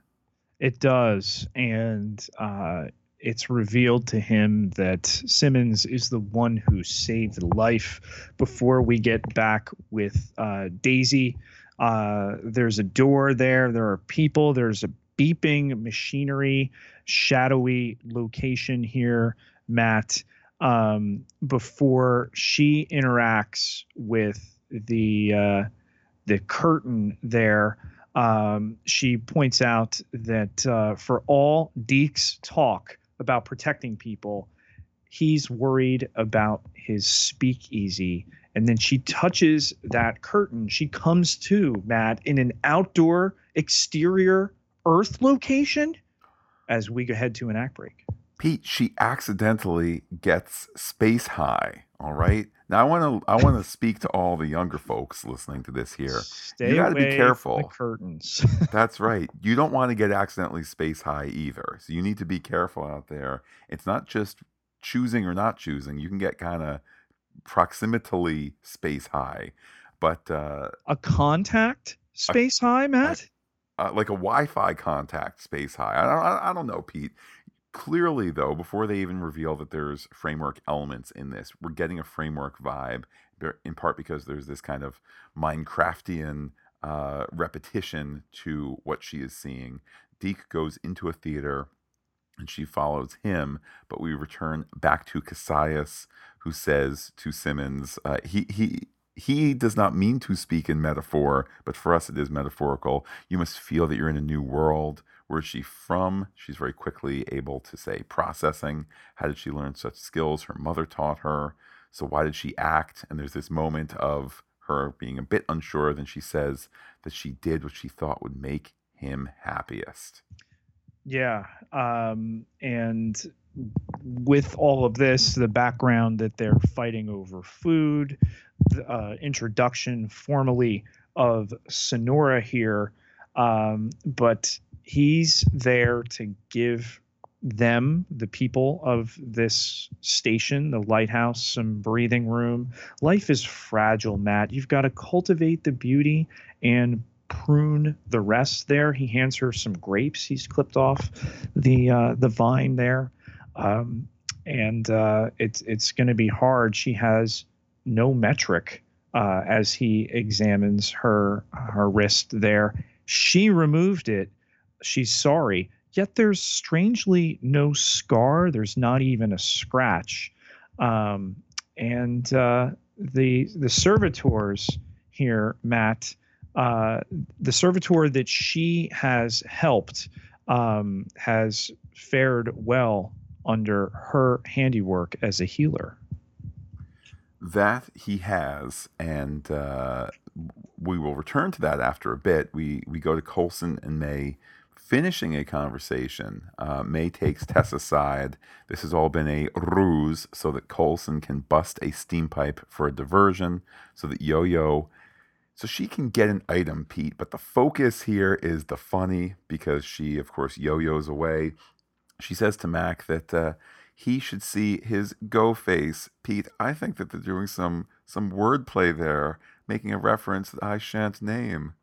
It does. And uh, it's revealed to him that Simmons is the one who saved life before we get back with uh, Daisy. Uh, there's a door there. There are people. There's a beeping machinery, shadowy location here, Matt. Um, before she interacts with the uh, the curtain there, um, she points out that uh, for all Deke's talk about protecting people, he's worried about his speakeasy. And then she touches that curtain. She comes to Matt in an outdoor exterior Earth location as we head to an act break. Pete, she accidentally gets space high. All right. Now I want to I want to speak to all the younger folks listening to this here. Stay you got to be careful. curtains. That's right. You don't want to get accidentally space high either. So you need to be careful out there. It's not just choosing or not choosing. You can get kind of proximately space high, but uh, a contact space a, high, Matt uh, like a Wi-Fi contact space high. I don't, I don't know, Pete. Clearly, though, before they even reveal that there's framework elements in this, we're getting a framework vibe, in part because there's this kind of Minecraftian uh, repetition to what she is seeing. Deke goes into a theater and she follows him, but we return back to Kasius, who says to Simmons, uh, he he he does not mean to speak in metaphor, but for us it is metaphorical. You must feel that you're in a new world. Where is she from? She's very quickly able to say processing. How did she learn such skills? Her mother taught her. So why did she act? And there's this moment of her being a bit unsure. Then she says that she did what she thought would make him happiest. Yeah. Um, and with all of this, the background that they're fighting over food, the uh, introduction formally of Sonora here, um, but he's there to give them, the people of this station, the lighthouse, some breathing room. Life is fragile, Matt. You've got to cultivate the beauty and prune the rest there. He hands her some grapes. He's clipped off the uh, the vine there um, and uh, it's it's going to be hard. She has no metric uh, as he examines her her wrist there. She removed it. She's sorry. Yet there's strangely no scar. There's not even a scratch. Um, and uh, the the servitors here, Matt, uh, the servitor that she has helped um, has fared well under her handiwork as a healer. That he has, and uh, we will return to that after a bit. We we go to Coulson and May finishing a conversation. Uh, May takes Tess aside. This has all been a ruse so that Coulson can bust a steam pipe for a diversion, so that Yo Yo, so she can get an item, Pete. But the focus here is the funny because she, of course, Yo Yo's away she says to Mac that uh, he should see his go face. Pete, I think that they're doing some some wordplay there, making a reference that I shan't name.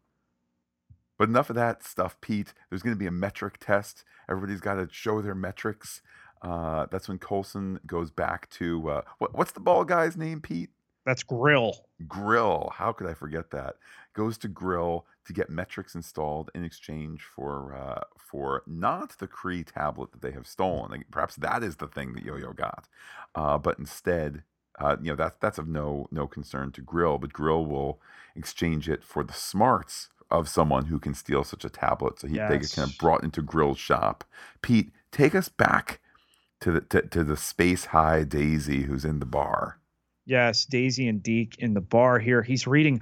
But enough of that stuff, Pete. There's going to be a metric test. Everybody's got to show their metrics. Uh, that's when Coulson goes back to uh, what, what's the ball guy's name, Pete? That's Grill. Grill. How could I forget that? Goes to Grill to get metrics installed in exchange for uh, for not the Kree tablet that they have stolen. Like, perhaps that is the thing that Yo-Yo got, uh, but instead, uh, you know, that's that's of no no concern to Grill. But Grill will exchange it for the smarts of someone who can steal such a tablet. So he they get kind of brought into Grill's shop. Pete, take us back to the to, to the space high Daisy who's in the bar. Yes, Daisy and Deke in the bar here. He's reading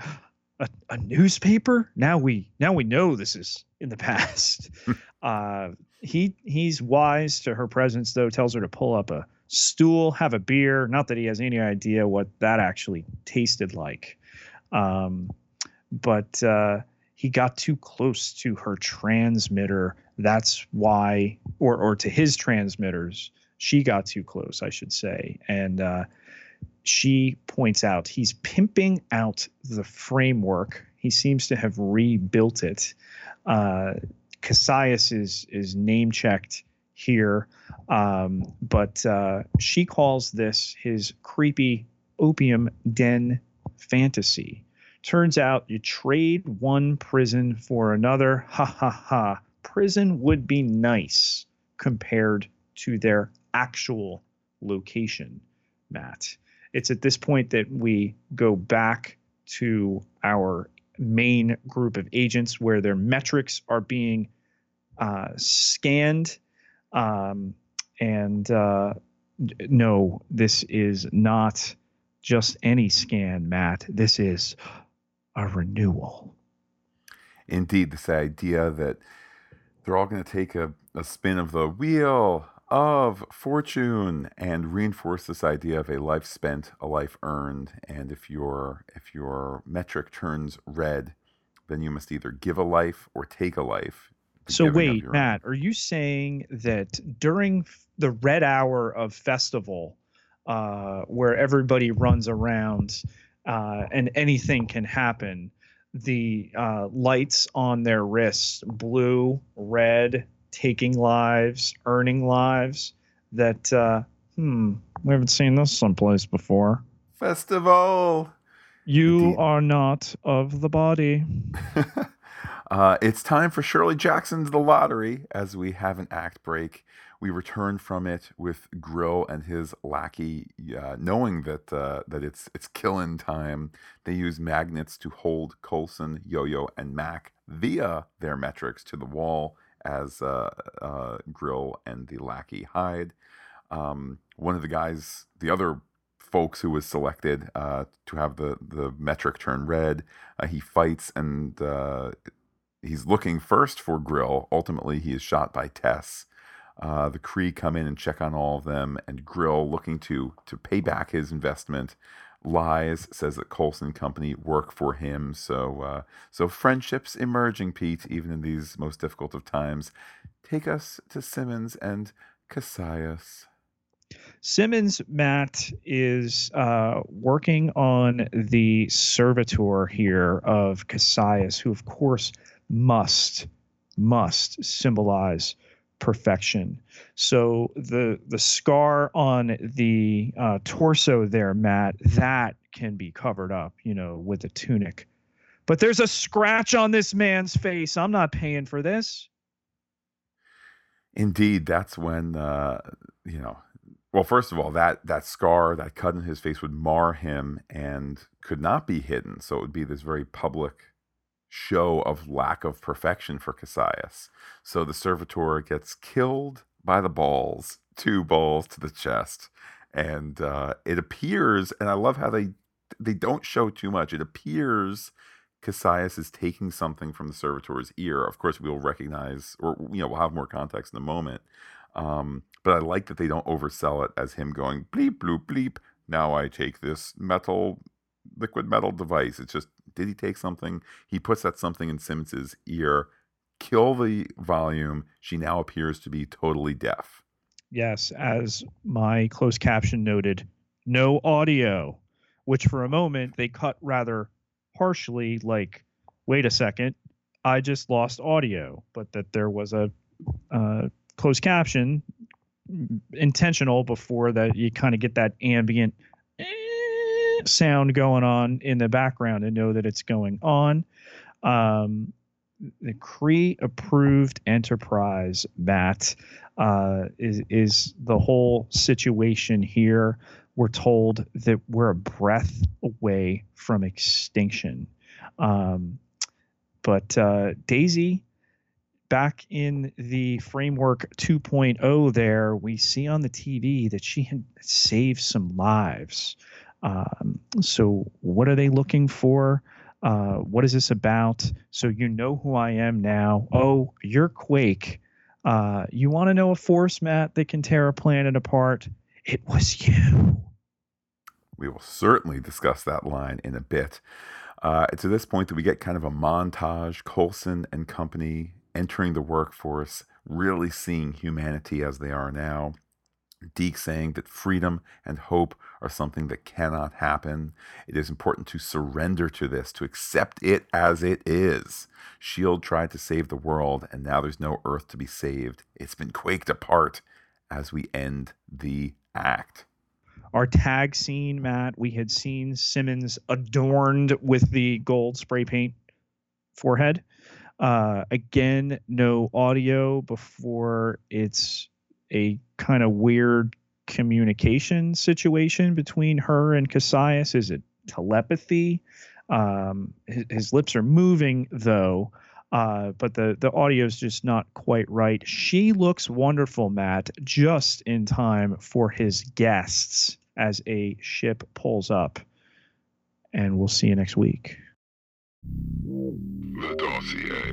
a, a newspaper. Now we now we know this is in the past. uh, he he's wise to her presence though. Tells her to pull up a stool, have a beer. Not that he has any idea what that actually tasted like. Um, but uh, he got too close to her transmitter. That's why, or or to his transmitters. She got too close, I should say, and. Uh, she points out he's pimping out the framework. He seems to have rebuilt it. Uh, Kasius is is name checked here, um, but uh, she calls this his creepy opium den fantasy. Turns out you trade one prison for another. Ha ha ha. Prison would be nice compared to their actual location, Matt it's at this point that we go back to our main group of agents where their metrics are being uh, scanned. Um, and uh, no, this is not just any scan, Matt. This is a renewal. Indeed, this idea that they're all going to take a, a spin of the wheel of fortune and reinforce this idea of a life spent, a life earned. And if your if your metric turns red, then you must either give a life or take a life. So wait, your own. Matt, are you saying that during the red hour of festival, uh, where everybody runs around uh, and anything can happen, the uh, lights on their wrists, blue, red, taking lives, earning lives, that uh, hmm, we haven't seen this someplace before. Festival. You Indeed. are not of the body. uh, it's time for Shirley Jackson's The Lottery as we have an act break. We return from it with Grill and his lackey, uh, knowing that uh, that it's it's killing time. They use magnets to hold Coulson, Yo-Yo, and Mac via their metrics to the wall as uh, uh, Grill and the lackey hide. Um, one of the guys, the other folks who was selected uh, to have the the metric turn red, uh, he fights and he's looking first for Grill. Ultimately, he is shot by Tess. Uh, the Kree come in and check on all of them, and Grill, looking to to pay back his investment, lies, says that Coulson Company work for him. So uh, so friendships emerging, Pete, even in these most difficult of times. Take us to Simmons and Kasius. Simmons Matt is uh, working on the servitor here of Kasius, who of course must must symbolize perfection. So the the scar on the uh, torso there, Matt, that can be covered up, you know, with a tunic. But there's a scratch on this man's face. I'm not paying for this. Indeed, that's when uh, you know. Well, first of all, that that scar, that cut in his face, would mar him and could not be hidden. So it would be this very public show of lack of perfection for Kasius. So the servitor gets killed by the balls, two balls to the chest, and uh, it appears. And I love how they they don't show too much. It appears Kasius is taking something from the servitor's ear. Of course, we'll recognize, or you know, we'll have more context in a moment. Um, but I like that they don't oversell it as him going bleep bloop bleep. Now I take this metal, liquid metal device. It's just did he take something? He puts that something in Simmons's ear. Kill the volume. She now appears to be totally deaf. Yes, as my closed caption noted, no audio, which for a moment they cut rather harshly, like, wait a second, I just lost audio, but that there was a uh, closed caption intentional before that you kind of get that ambient sound going on in the background and know that it's going on. Um, the Kree approved enterprise, Matt, uh, is is the whole situation here. We're told that we're a breath away from extinction. Um, but uh, Daisy, back in the framework 2.0, there we see on the TV that she had saved some lives. Um, so, what are they looking for? Uh, what is this about? So you know who I am now. Oh, you're Quake. Uh, you want to know a force, Matt, that can tear a planet apart? It was you. We will certainly discuss that line in a bit. Uh, it's at this point that we get kind of a montage, Coulson and company entering the workforce, really seeing humanity as they are now. Deke saying that freedom and hope are something that cannot happen. It is important to surrender to this, to accept it as it is. S.H.I.E.L.D. tried to save the world, and now there's no Earth to be saved. It's been quaked apart as we end the act. Our tag scene, Matt, we had seen Simmons adorned with the gold spray paint forehead. Uh, again, no audio before it's a kind of weird communication situation between her and Kasius. Is it telepathy? Um, his, his lips are moving though, uh, but the the audio is just not quite right. She looks wonderful, Matt, just in time for his guests as a ship pulls up. And we'll see you next week. The dossier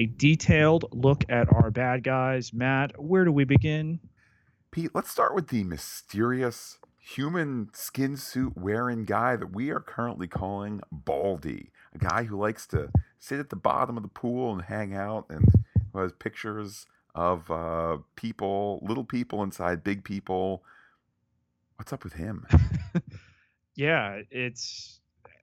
a detailed look at our bad guys. Matt, where do we begin? Pete, let's start with the mysterious human skin suit wearing guy that we are currently calling Baldy. A guy who likes to sit at the bottom of the pool and hang out and who has pictures of uh, people, little people inside big people. What's up with him? yeah, it's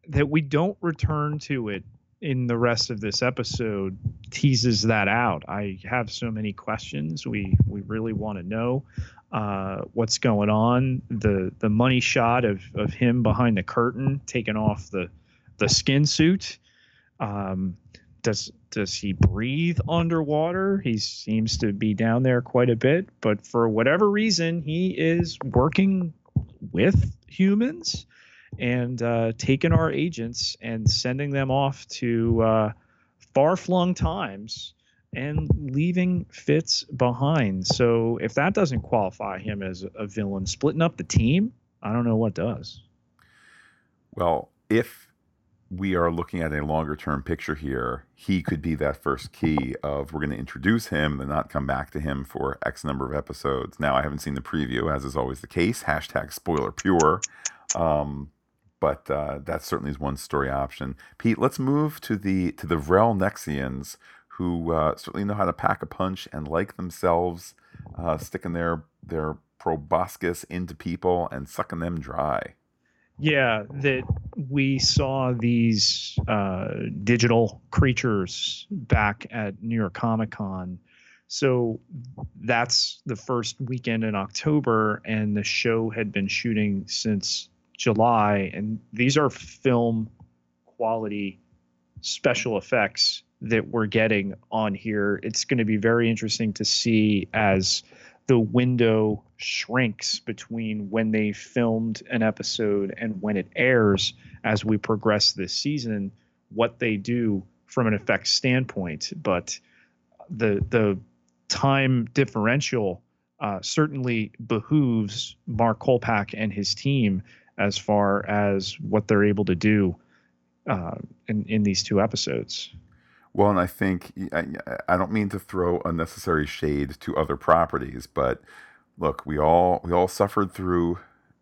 that we don't return to it in the rest of this episode teases that out. I have so many questions. We we really want to know uh, what's going on. The the money shot of of him behind the curtain, taking off the the skin suit. Um, does does he breathe underwater? He seems to be down there quite a bit, but for whatever reason, he is working with humans and uh, taking our agents and sending them off to uh, far flung times and leaving Fitz behind. So if that doesn't qualify him as a villain, splitting up the team, I don't know what does. Well, if we are looking at a longer term picture here, he could be that first key of we're going to introduce him and not come back to him for X number of episodes. Now, I haven't seen the preview, as is always the case. Hashtag spoiler pure. Um, but uh, that certainly is one story option. Pete, let's move to the to the Vrellnexians, who uh, certainly know how to pack a punch and like themselves, uh, sticking their their proboscis into people and sucking them dry. Yeah, that we saw these uh, digital creatures back at New York Comic Con. So that's the first weekend in October, and the show had been shooting since July, and these are film quality special effects that we're getting on here. It's going to be very interesting to see as the window shrinks between when they filmed an episode and when it airs as we progress this season, what they do from an effects standpoint. But the the time differential uh, certainly behooves Mark Kolpack and his team as far as what they're able to do uh, in in these two episodes. Well, and I think I, I don't mean to throw unnecessary shade to other properties, but look, we all we all suffered through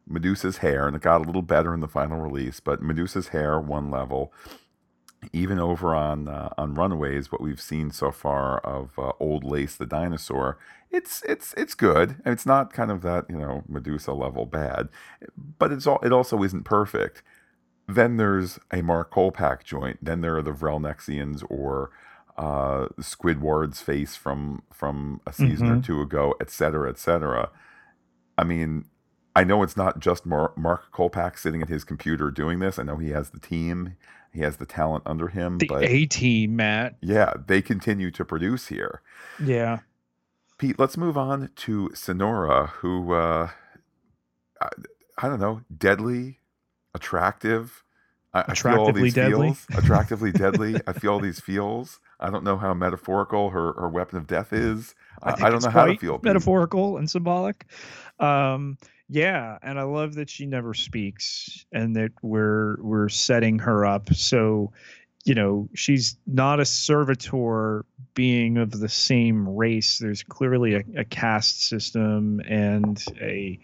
Medusa's hair, and it got a little better in the final release. But Medusa's hair, one level, even over on uh, on Runaways, what we've seen so far of uh, Old Lace the dinosaur, it's it's it's good. It's not kind of that you know Medusa level bad, but it's all it also isn't perfect. Then there's a Mark Kolpack joint. Then there are the Vrellnexians or uh, Squidward's face from from a season mm-hmm. or two ago, et cetera, et cetera. I mean, I know it's not just Mar- Mark Kolpack sitting at his computer doing this. I know he has the team, he has the talent under him. The but A team, Matt. yeah, they continue to produce here. Yeah. Pete, let's move on to Sonora, who uh, I, I don't know, deadly, attractive. I, I feel all Attractively these deadly? feels. Attractively deadly. I feel all these feels. I don't know how metaphorical her, her weapon of death is. I, I don't know how to feel. Metaphorical and symbolic. Um, yeah, and I love that she never speaks, and that we're we're setting her up so, you know, she's not a servitor being of the same race. There's clearly a, a caste system and a,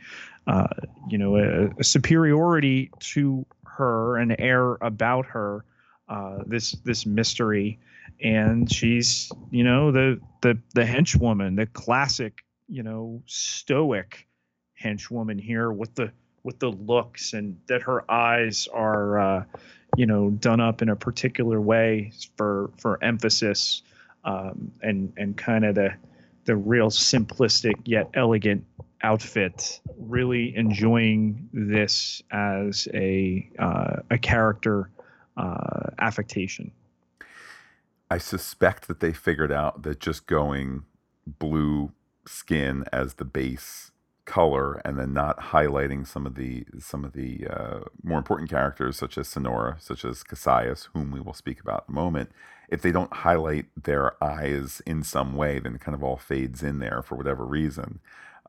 uh, you know, a, a superiority to her, an air about her. Uh, this this mystery and she's you know the the the henchwoman the classic you know stoic henchwoman here with the with the looks and that her eyes are uh you know done up in a particular way for for emphasis um and and kind of the the real simplistic yet elegant outfit really enjoying this as a uh, a character uh affectation. I suspect that they figured out that just going blue skin as the base color and then not highlighting some of the some of the uh, more important characters such as Sonora, such as Kasius, whom we will speak about in a moment, if they don't highlight their eyes in some way, then it kind of all fades in there for whatever reason.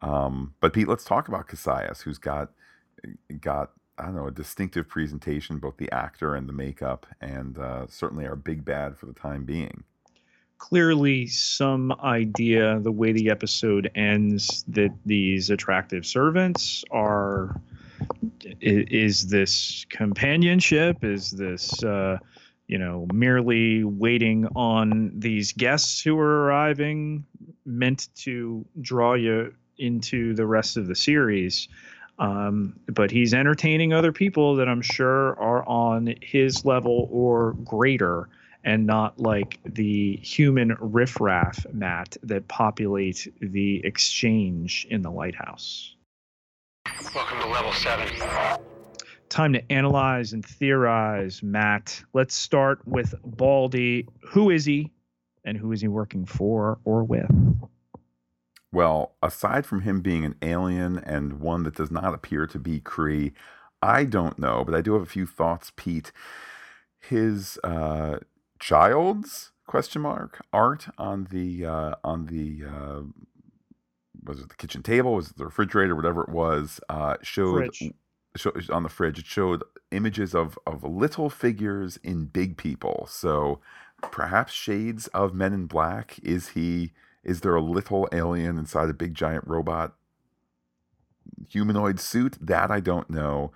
Um, but Pete, let's talk about Kasius, who's got got I don't know a distinctive presentation, both the actor and the makeup, and uh, certainly our big bad for the time being. Clearly some idea the way the episode ends that these attractive servants are is this companionship is this uh you know merely waiting on these guests who are arriving meant to draw you into the rest of the series. Um, but he's entertaining other people that i'm sure are on his level or greater and not like the human riffraff Matt, that populate the exchange in the lighthouse. Welcome to level seven. Time to analyze and theorize, Matt. Let's start with Baldy. Who is he, and who is he working for or with? Well, aside from him being an alien and one that does not appear to be Kree, I don't know, but I do have a few thoughts, Pete. His uh, child's question mark art on the uh, on the uh, was it the kitchen table, was it the refrigerator, whatever it was, uh, showed Fridge. show, on the fridge. It showed images of of little figures in big people. So perhaps shades of Men in Black. Is he? Is there a little alien inside a big giant robot humanoid suit? That I don't know.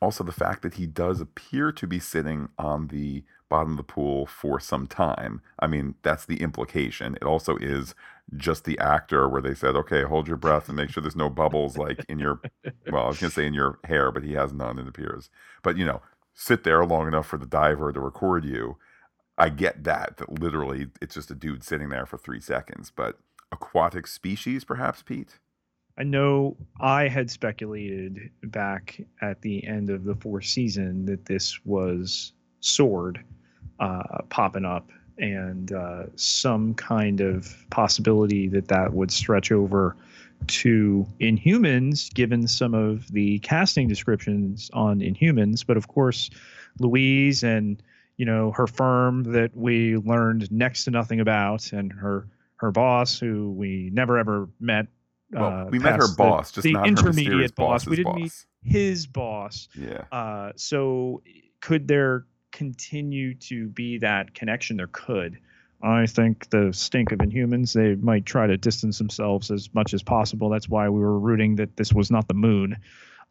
Also, the fact that he does appear to be sitting on the bottom of the pool for some time. I mean, that's the implication. It also is just the actor where they said, okay, hold your breath and make sure there's no bubbles like in your, well, I was going to say in your hair, but he has none, it appears. But, you know, sit there long enough for the diver to record you. I get that, that literally it's just a dude sitting there for three seconds. But aquatic species, perhaps, Pete? I know I had speculated back at the end of the fourth season that this was Sword uh, popping up and uh, some kind of possibility that that would stretch over to Inhumans, given some of the casting descriptions on Inhumans. But of course, Louise and you know her firm that we learned next to nothing about, and her her boss, who we never ever met. Well, uh, we met her past the- boss, just the not intermediate boss. We didn't meet his boss. Yeah. Uh, so could there continue to be that connection? There could. I think the stink of Inhumans, they might try to distance themselves as much as possible. That's why we were rooting that this was not the moon,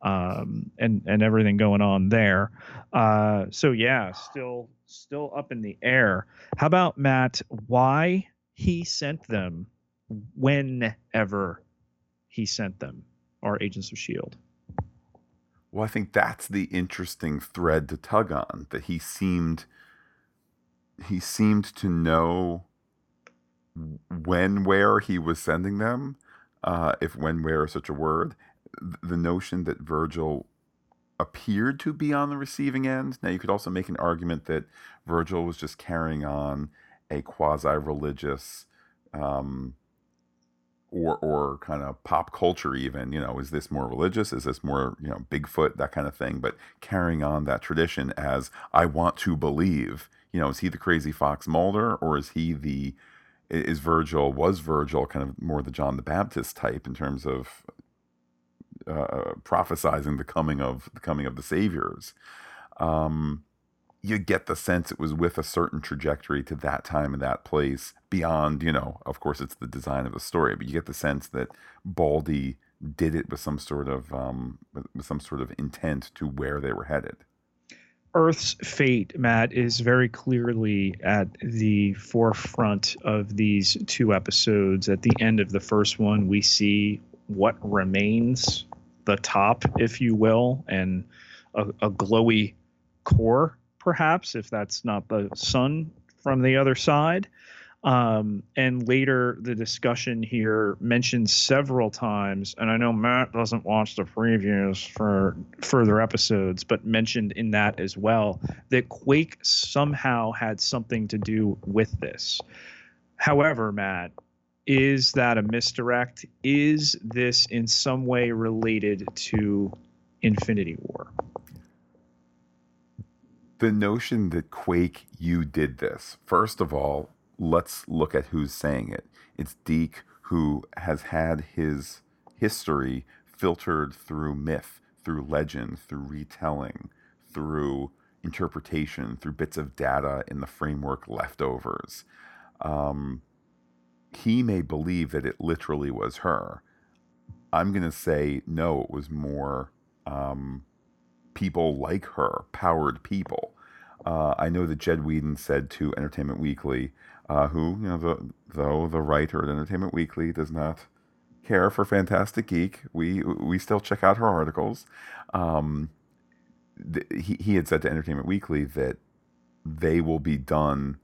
um, and and everything going on there. Uh, so yeah, still still up in the air. How about Matt? Why he sent them whenever he sent them are Agents of Shield. Well, I think that's the interesting thread to tug on. That he seemed he seemed to know when where he was sending them, uh, if when where is such a word, the notion that Virgil appeared to be on the receiving end. Now, you could also make an argument that Virgil was just carrying on a quasi religious um, or or kind of pop culture even you know is this more religious? Is this more you know bigfoot that kind of thing? But carrying on that tradition as i want to believe you know is he the crazy fox mulder or is he the is virgil was virgil kind of more the john the baptist type in terms of uh, prophesizing the coming of the coming of the saviors? Um you get the sense it was with a certain trajectory to that time and that place beyond, you know, of course it's the design of the story, but you get the sense that Baldy did it with some sort of um, with some sort of intent to where they were headed. Earth's fate, Matt, is very clearly at the forefront of these two episodes. At the end of the first one, we see what remains the top, if you will, and a, a glowy core perhaps, if that's not the sun from the other side. Um, and later, the discussion here mentions several times, and I know Matt doesn't watch the previews for further episodes, but mentioned in that as well that Quake somehow had something to do with this. However, Matt, is that a misdirect? Is this in some way related to Infinity War? The notion that Quake, you did this. First of all, let's look at who's saying it. It's Deke, who has had his history filtered through myth, through legend, through retelling, through interpretation, through bits of data in the framework leftovers. Um, he may believe that it literally was her. I'm going to say no, it was more um, people like her, powered people. Uh, I know that Jed Whedon said to Entertainment Weekly, uh, who, you know, the, though the writer at Entertainment Weekly does not care for Fantastic Geek, we we still check out her articles. Um, th- he he had said to Entertainment Weekly that they will be done.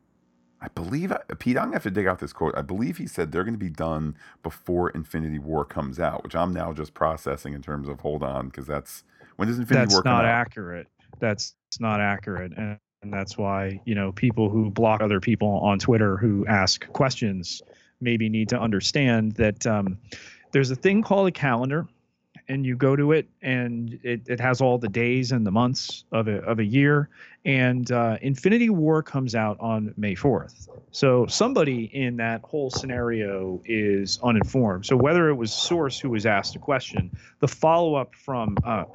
I believe Pete. I'm gonna have to dig out this quote. I believe he said they're going to be done before Infinity War comes out, which I'm now just processing in terms of hold on because that's when does Infinity that's War come not accurate. That's not accurate, and, and that's why you know people who block other people on Twitter who ask questions maybe need to understand that um, there's a thing called a calendar, and you go to it, and it, it has all the days and the months of a of a year, and uh, Infinity War comes out on May 4th. So somebody in that whole scenario is uninformed. So whether it was Source who was asked a question, the follow up from uh,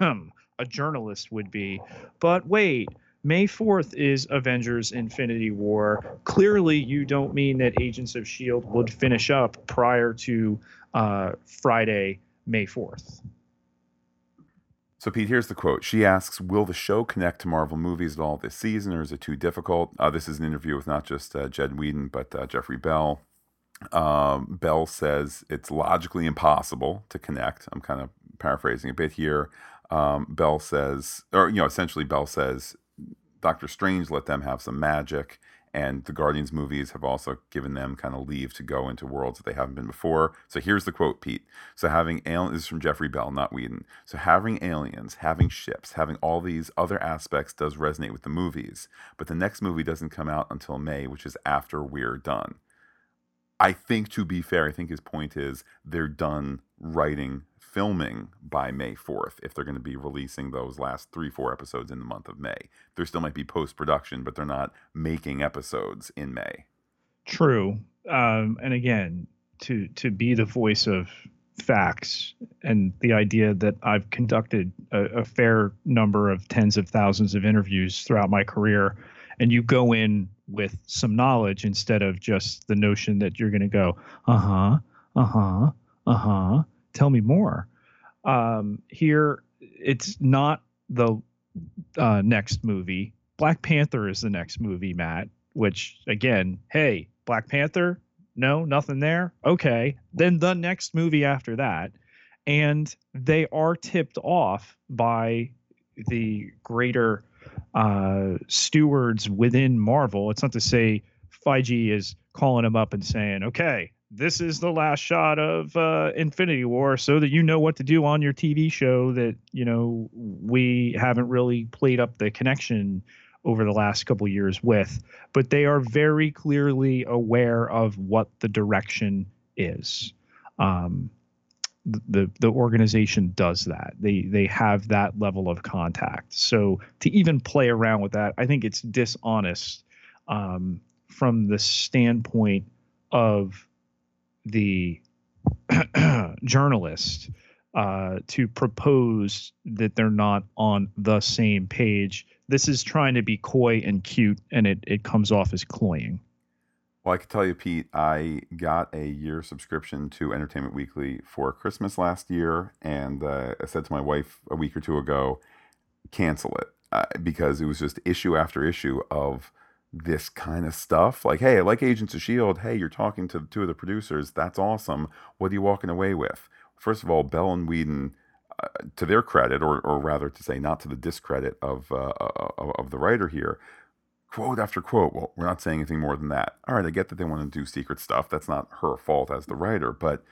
a journalist would be, but wait. May 4th is Avengers Infinity War. Clearly, you don't mean that Agents of S.H.I.E.L.D. would finish up prior to uh, Friday, May 4th. So, Pete, here's the quote. She asks, Will the show connect to Marvel movies at all this season, or is it too difficult? Uh, this is an interview with not just uh, Jed Whedon, but uh, Jeffrey Bell. Um, Bell says it's logically impossible to connect. I'm kind of paraphrasing a bit here. Um, Bell says, or, you know, essentially, Bell says Doctor Strange let them have some magic and the Guardians movies have also given them kind of leave to go into worlds that they haven't been before. So here's the quote, Pete. So having aliens, this is from Jeffrey Bell, not Whedon. So having aliens, having ships, having all these other aspects does resonate with the movies, but the next movie doesn't come out until May, which is after we're done. I think, to be fair, I think his point is they're done writing filming by May 4th if they're going to be releasing those last three, four episodes in the month of May. There still might be post production, but they're not making episodes in May. True. Um, and again, to to be the voice of facts and the idea that I've conducted a, a fair number of tens of thousands of interviews throughout my career, and you go in with some knowledge instead of just the notion that you're going to go, uh huh, uh huh, uh huh tell me more. Um, here, it's not the uh, next movie. Black Panther is the next movie, Matt. Which again, hey, Black Panther, no, nothing there. Okay, then the next movie after that, and they are tipped off by the greater uh, stewards within Marvel. It's not to say Feige is calling them up and saying, okay, this is the last shot of uh, Infinity War, so that you know what to do on your TV show. That you know we haven't really played up the connection over the last couple years with, but they are very clearly aware of what the direction is. Um, the the organization does that. They they have that level of contact. So to even play around with that, I think it's dishonest um, from the standpoint of the journalist uh, to propose that they're not on the same page. This is trying to be coy and cute, and it it comes off as cloying. Well, I can tell you, Pete, I got a year subscription to Entertainment Weekly for Christmas last year, and uh, I said to my wife a week or two ago, cancel it uh, because it was just issue after issue of this kind of stuff. Like, hey, I like Agents of S.H.I.E.L.D. Hey, you're talking to two of the producers. That's awesome. What are you walking away with? First of all, Bell and Whedon, uh, to their credit, or, or rather to say, not to the discredit of, uh, of, of the writer here, quote after quote. Well, we're not saying anything more than that. All right, I get that they want to do secret stuff. That's not her fault as the writer, but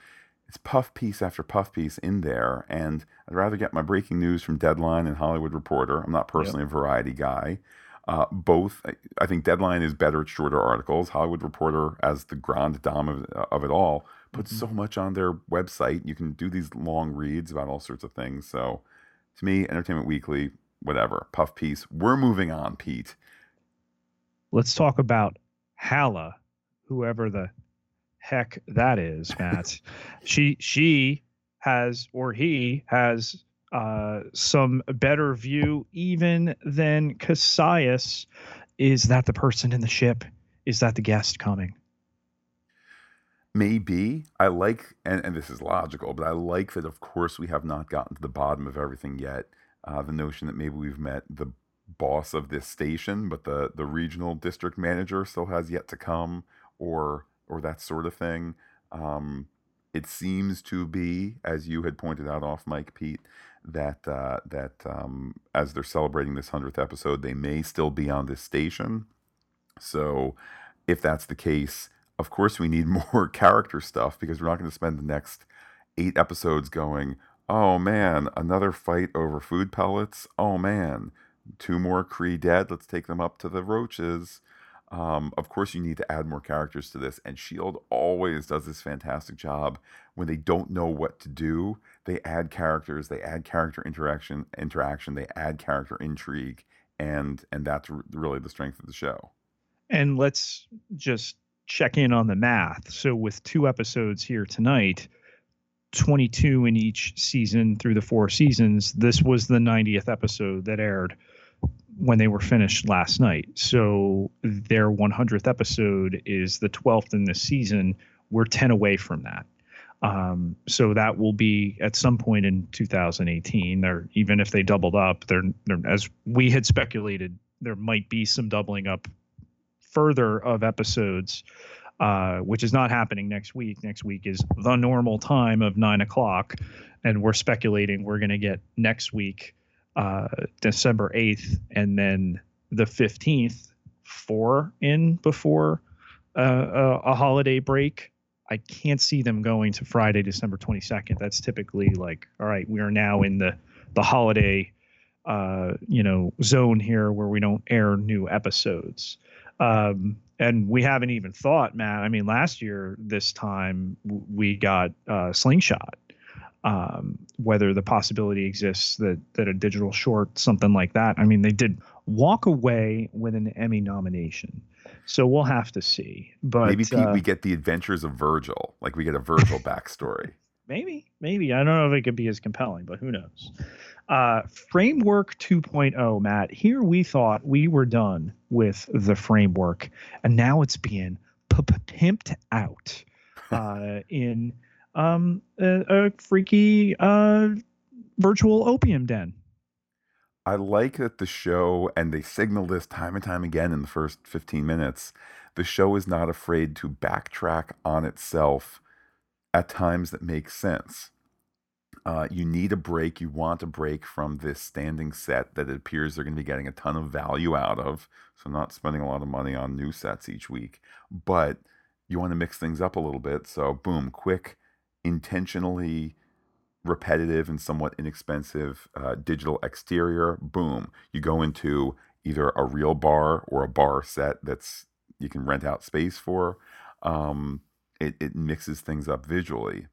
it's puff piece after puff piece in there. And I'd rather get my breaking news from Deadline and Hollywood Reporter. I'm not personally yep. a variety guy. Uh, both, I think Deadline is better at shorter articles. Hollywood Reporter, as the grand dame of, of it all, puts mm-hmm. so much on their website. You can do these long reads about all sorts of things. So, to me, Entertainment Weekly, whatever, puff piece. We're moving on, Pete let's talk about Hala, whoever the heck that is, Matt. she she has or he has uh, some better view even than Kasius. Is that the person in the ship? Is that the guest coming? Maybe. I like, and, and this is logical, but I like that, of course, we have not gotten to the bottom of everything yet. Uh, the notion that maybe we've met the boss of this station, but the the regional district manager still has yet to come, or or that sort of thing. Um, it seems to be, as you had pointed out off mic Pete, that uh, that um, as they're celebrating this hundredth episode, they may still be on this station. So, if that's the case, of course we need more character stuff because we're not going to spend the next eight episodes going. Oh man, another fight over food pellets. Oh man, two more Kree dead. Let's take them up to the roaches. Um, of course, you need to add more characters to this, and Shield always does this fantastic job when they don't know what to do. They add characters, they add character interaction, interaction, they add character intrigue, and and that's really the strength of the show. And let's just check in on the math. So with two episodes here tonight, 22 in each season through the four seasons, this was the 90th episode that aired when they were finished last night. So their 100th episode is the 12th in this season. We're 10 away from that. Um, so that will be at some point in 2018. Or even if they doubled up, they're, they're as we had speculated, there might be some doubling up further of episodes, uh, which is not happening next week. Next week is the normal time of nine o'clock, and we're speculating we're going to get next week uh, December 8th and then the 15th, four in before uh, a, a, holiday break. I can't see them going to Friday, December 22nd. That's typically like, all right, we are now in the the holiday, uh, you know, zone here where we don't air new episodes. Um, and we haven't even thought, Matt. I mean, last year this time we got uh, Slingshot, um, whether the possibility exists that that a digital short, something like that. I mean, they did walk away with an Emmy nomination, so we'll have to see. But maybe Pete, uh, we get the Adventures of Virgil, like we get a Virgil backstory. maybe, maybe I don't know if it could be as compelling, but who knows? Uh, framework 2.0, Matt. Here we thought we were done with the framework, and now it's being pimped out uh, in um, a, a freaky uh, virtual opium den. I like that the show, and they signal this time and time again in the first 15 minutes, the show is not afraid to backtrack on itself at times that make sense. Uh, you need a break. You want a break from this standing set that it appears they're going to be getting a ton of value out of. So, not spending a lot of money on new sets each week. But you want to mix things up a little bit. So, boom, quick, intentionally repetitive and somewhat inexpensive uh, digital exterior. Boom, you go into either a real bar or a bar set that's you can rent out space for. Um, it, it mixes things up visually.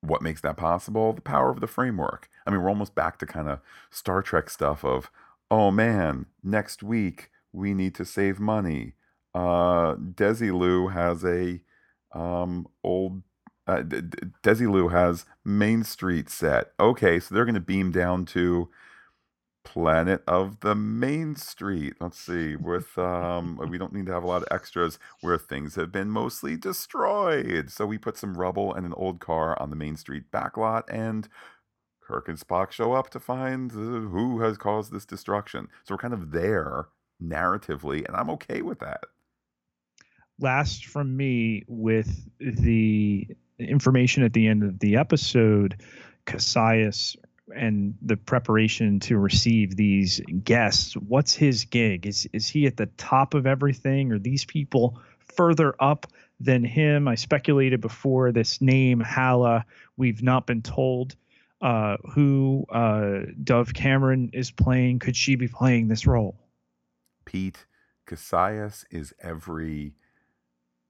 What makes that possible? The power of the framework. I mean, we're almost back to kind of Star Trek stuff of, oh man, next week we need to save money. Uh, Desilu has a um, old uh, Desilu has Main Street set. Okay, so they're going to beam down to Planet of the Main Street. Let's see, with um, we don't need to have a lot of extras where things have been mostly destroyed. So we put some rubble and an old car on the Main Street backlot, and Kirk and Spock show up to find who has caused this destruction. So we're kind of there narratively, and I'm okay with that. Last from me with the information at the end of the episode, Kasius and the preparation to receive these guests. What's his gig? Is is he at the top of everything? Are these people further up than him? I speculated before this name Hala. We've not been told uh, who uh, Dove Cameron is playing. Could she be playing this role? Pete Kasius is every,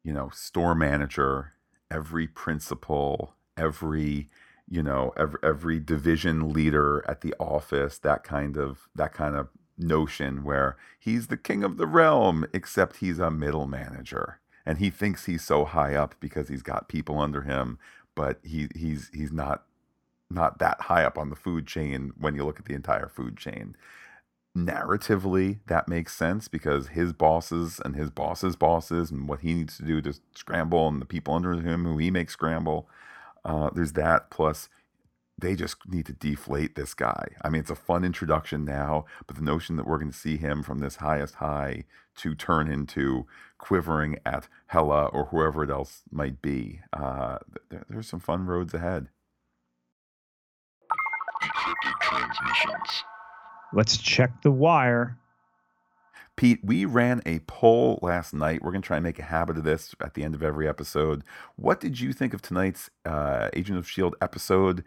you know, store manager, every principal, every you know every, every division leader at the office that kind of that kind of notion where he's the king of the realm except he's a middle manager. And he thinks he's so high up because he's got people under him but he he's he's not not that high up on the food chain when you look at the entire food chain narratively that makes sense because his bosses and his bosses bosses and what he needs to do to scramble and the people under him who he makes scramble uh, there's that. Plus, they just need to deflate this guy. I mean, it's a fun introduction now, but the notion that we're going to see him from this highest high to turn into quivering at Hala or whoever it else might be, uh, there, there's some fun roads ahead. Encrypted transmissions. Let's check the wire. Pete, we ran a poll last night. We're going to try and make a habit of this at the end of every episode. What did you think of tonight's uh, Agent of S.H.I.E.L.D. episode?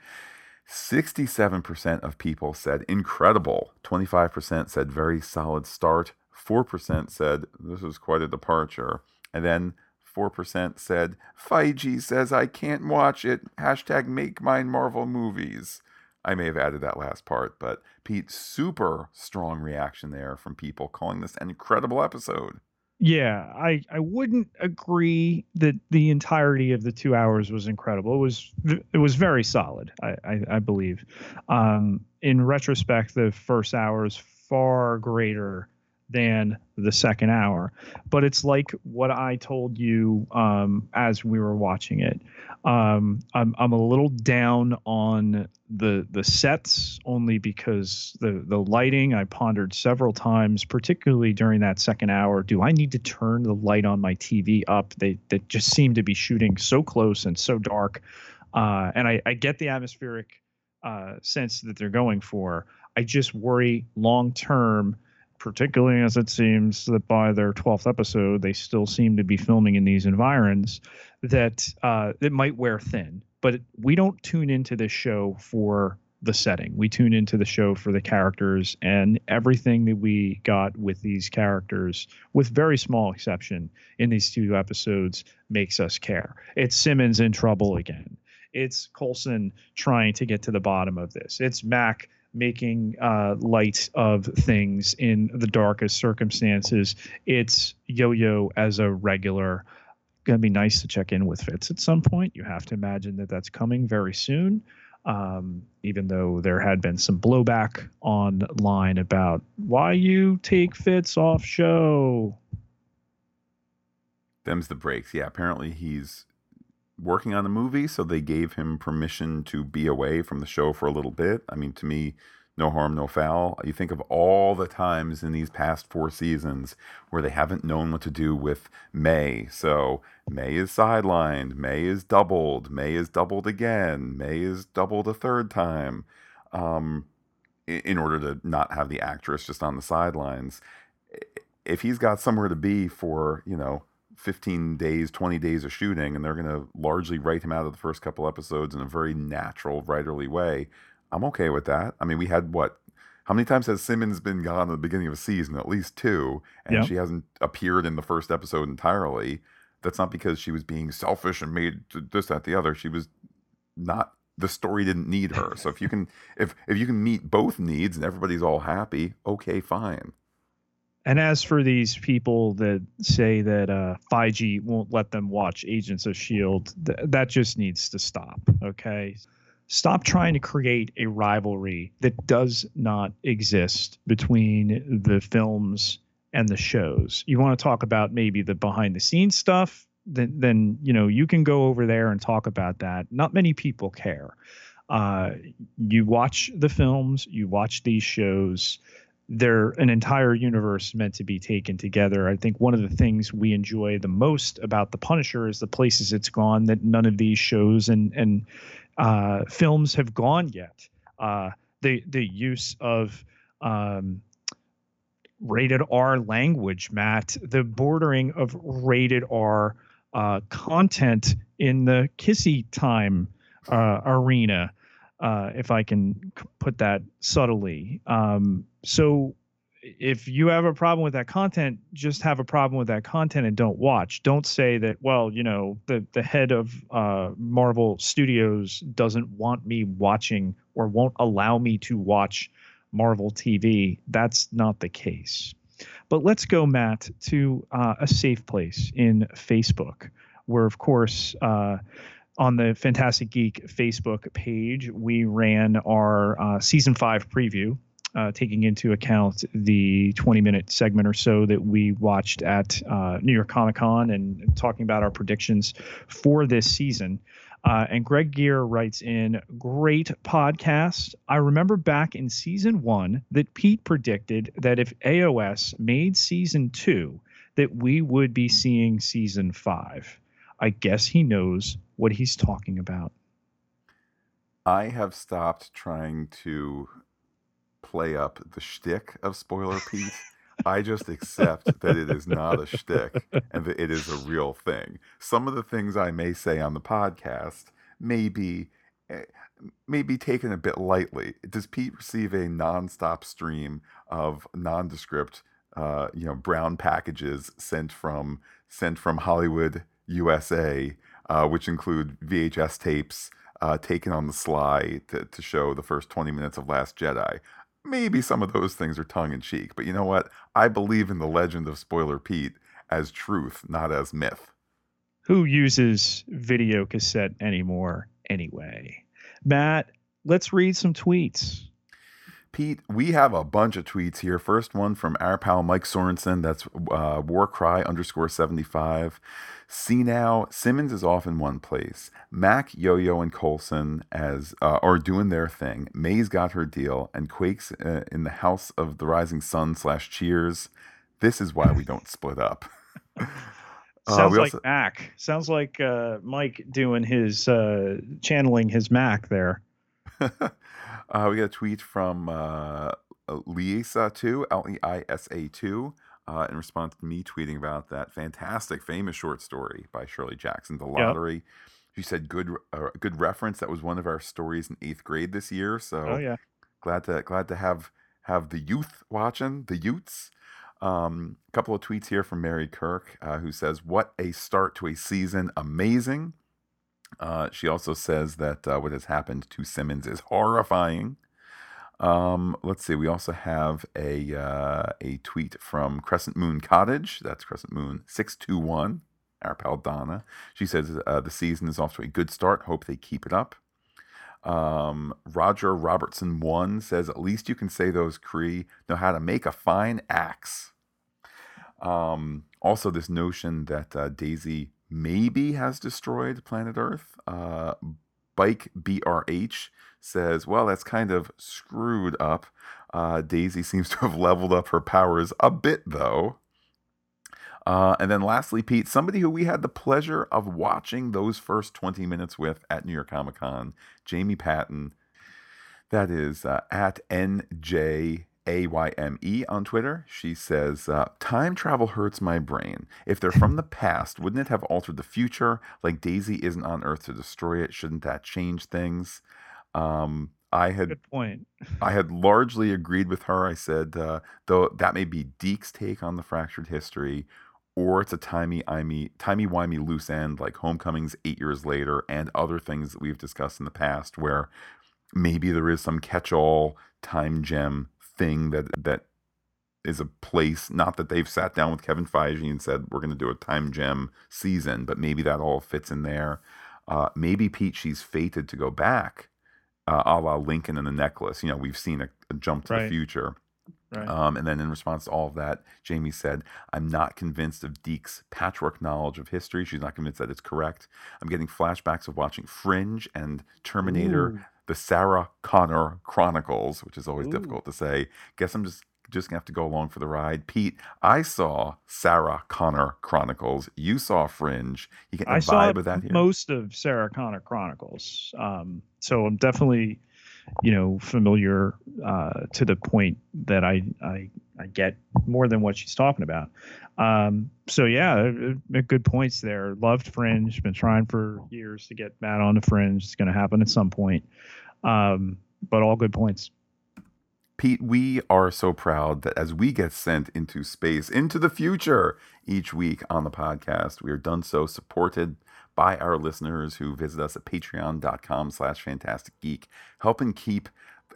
67% of people said incredible. 25% said very solid start. 4% said this was quite a departure. And then 4% said Feige says I can't watch it. Hashtag make mine Marvel movies. I may have added that last part, but Pete, super strong reaction there from people calling this an incredible episode. Yeah, I I wouldn't agree that the entirety of the two hours was incredible. It was it was very solid. I I, I believe. Um, in retrospect, the first hour is far greater than the second hour. But it's like what I told you um, as we were watching it. Um, I'm I'm a little down on the the sets only because the the lighting I pondered several times, particularly during that second hour. Do I need to turn the light on my TV up? They they just seem to be shooting so close and so dark. Uh, and I, I get the atmospheric uh, sense that they're going for. I just worry long term particularly as it seems that by their 12th episode, they still seem to be filming in these environs, that uh, it might wear thin. But we don't tune into this show for the setting. We tune into the show for the characters and everything that we got with these characters, with very small exception in these two episodes, makes us care. It's Simmons in trouble again. It's Coulson trying to get to the bottom of this. It's Mac making uh, light of things in the darkest circumstances. It's Yo Yo as a regular. Gonna be nice to check in with Fitz at some point. You have to imagine that that's coming very soon. Um, even though there had been some blowback online about why you take Fitz off show. Them's the breaks. Yeah, apparently he's working on a movie, so they gave him permission to be away from the show for a little bit. I mean, to me, no harm, no foul. You think of all the times in these past four seasons where they haven't known what to do with May. So May is sidelined, May is doubled, May is doubled again, May is doubled a third time, um, in order to not have the actress just on the sidelines. If he's got somewhere to be for, you know, 15 days, 20 days of shooting, and they're going to largely write him out of the first couple episodes in a very natural, writerly way. I'm okay with that. I mean, we had what? How many times has Simmons been gone at the beginning of a season? At least two, and Yeah. she hasn't appeared in the first episode entirely. That's not because she was being selfish and made this, that, the other. She was not. The story didn't need her. So if you can, if if you can meet both needs and everybody's all happy, okay, fine. And as for these people that say that uh, Feige won't let them watch Agents of S.H.I.E.L.D., th- that just needs to stop. Okay. Stop trying to create a rivalry that does not exist between the films and the shows. You want to talk about maybe the behind the scenes stuff? Then, then you know you can go over there and talk about that. Not many people care. Uh, you watch the films, you watch these shows they're an entire universe meant to be taken together. I think one of the things we enjoy the most about the Punisher is the places it's gone that none of these shows and and uh, films have gone yet. Uh, the the use of um, rated R language, Matt, the bordering of rated R uh, content in the kissy time uh, arena uh, if I can put that subtly. Um, so if you have a problem with that content, just have a problem with that content and don't watch. Don't say that, well, you know, the, the head of uh, Marvel Studios doesn't want me watching or won't allow me to watch Marvel TV. That's not the case. But let's go, Matt, to uh, a safe place in Facebook, where, of course, uh, on the Fantastic Geek Facebook page, we ran our uh, season five preview, uh, taking into account the 20 minute segment or so that we watched at uh, New York Comic Con and talking about our predictions for this season. Uh, and Greg Gear writes in, great podcast. I remember back in season one that Pete predicted that if AOS made season two, that we would be seeing season five. I guess he knows what he's talking about. I have stopped trying to play up the shtick of Spoiler Pete. I just accept that it is not a shtick and that it is a real thing. Some of the things I may say on the podcast may be, eh, may be taken a bit lightly. Does Pete receive a nonstop stream of nondescript, uh, you know, brown packages sent from sent from Hollywood, USA, uh, which include VHS tapes uh, taken on the sly to, to show the first 20 minutes of Last Jedi. Maybe some of those things are tongue in cheek, but you know what? I believe in the legend of Spoiler Pete as truth, not as myth. Who uses video cassette anymore anyway? Matt, let's read some tweets. Pete, we have a bunch of tweets here. First one from our pal Mike Sorensen. That's uh, Warcry underscore 75. See now, Simmons is off in one place. Mac, Yo Yo, and Coulson as uh, are doing their thing. May's got her deal, and Quake's uh, in the House of the Rising Sun slash Cheers. This is why we don't split up. Uh, Sounds like also- Mac. Sounds like uh, Mike doing his uh, channeling his Mac there. uh, we got a tweet from uh, Liesa2, L E I S A 2, uh, in response to me tweeting about that fantastic, famous short story by Shirley Jackson, The Lottery. She said, "Good, uh, good reference. That was one of our stories in eighth grade this year. So Oh yeah. glad to glad to have have the youth watching the youths. Um, a couple of tweets here from Mary Kirk, uh, who says, "What a start to a season! Amazing." Uh, she also says that uh, what has happened to Simmons is horrifying. Um, let's see. We also have a uh, a tweet from Crescent Moon Cottage. That's Crescent Moon six two one. Our pal Donna. She says uh, the season is off to a good start. Hope they keep it up. Um, Roger Robertson one says at least you can say those Kree know how to make a fine axe. Um, also, this notion that uh, Daisy maybe has destroyed planet Earth. Uh, Bike BRH says, well, that's kind of screwed up. Uh, Daisy seems to have leveled up her powers a bit, though. Uh, and then lastly, Pete, somebody who we had the pleasure of watching those first 20 minutes with at New York Comic Con, Jamie Patton. That is uh, at AYME on Twitter. She says, uh, Time travel hurts my brain. If they're from the past, wouldn't it have altered the future? Like Daisy isn't on Earth to destroy it. Shouldn't that change things? Um, I had Good point. I had largely agreed with her. I said, uh, though that may be Deke's take on the fractured history, or it's a timey imey, timey wimey loose end like Homecomings eight years later and other things that we've discussed in the past, where maybe there is some catch-all time gem thing that that is a place. Not that they've sat down with Kevin Feige and said we're going to do a time gem season, but maybe that all fits in there. Uh, maybe Pete, she's fated to go back uh, a la Lincoln and the Necklace. You know, we've seen a, a jump to Right. the future. Right. Um, and then in response to all of that, Jamie said, I'm not convinced of Deke's patchwork knowledge of history. She's not convinced that it's correct. I'm getting flashbacks of watching Fringe and Terminator, Ooh. The Sarah Connor Chronicles, which is always Ooh. difficult to say. Guess I'm just just gonna have to go along for the ride. Pete, I saw Sarah Connor Chronicles. You saw Fringe. You get I vibe saw with that here? most of Sarah Connor Chronicles, um, so I'm definitely, you know, familiar uh, to the point that I, I I get more than what she's talking about. Um, so yeah, uh, uh, good points there. Loved Fringe. Been trying for years to get Matt on the Fringe. It's going to happen at some point. Um, but all good points. Pete, we are so proud that as we get sent into space, into the future each week on the podcast, we are done so supported by our listeners who visit us at patreon.com slash fantastic geek, helping keep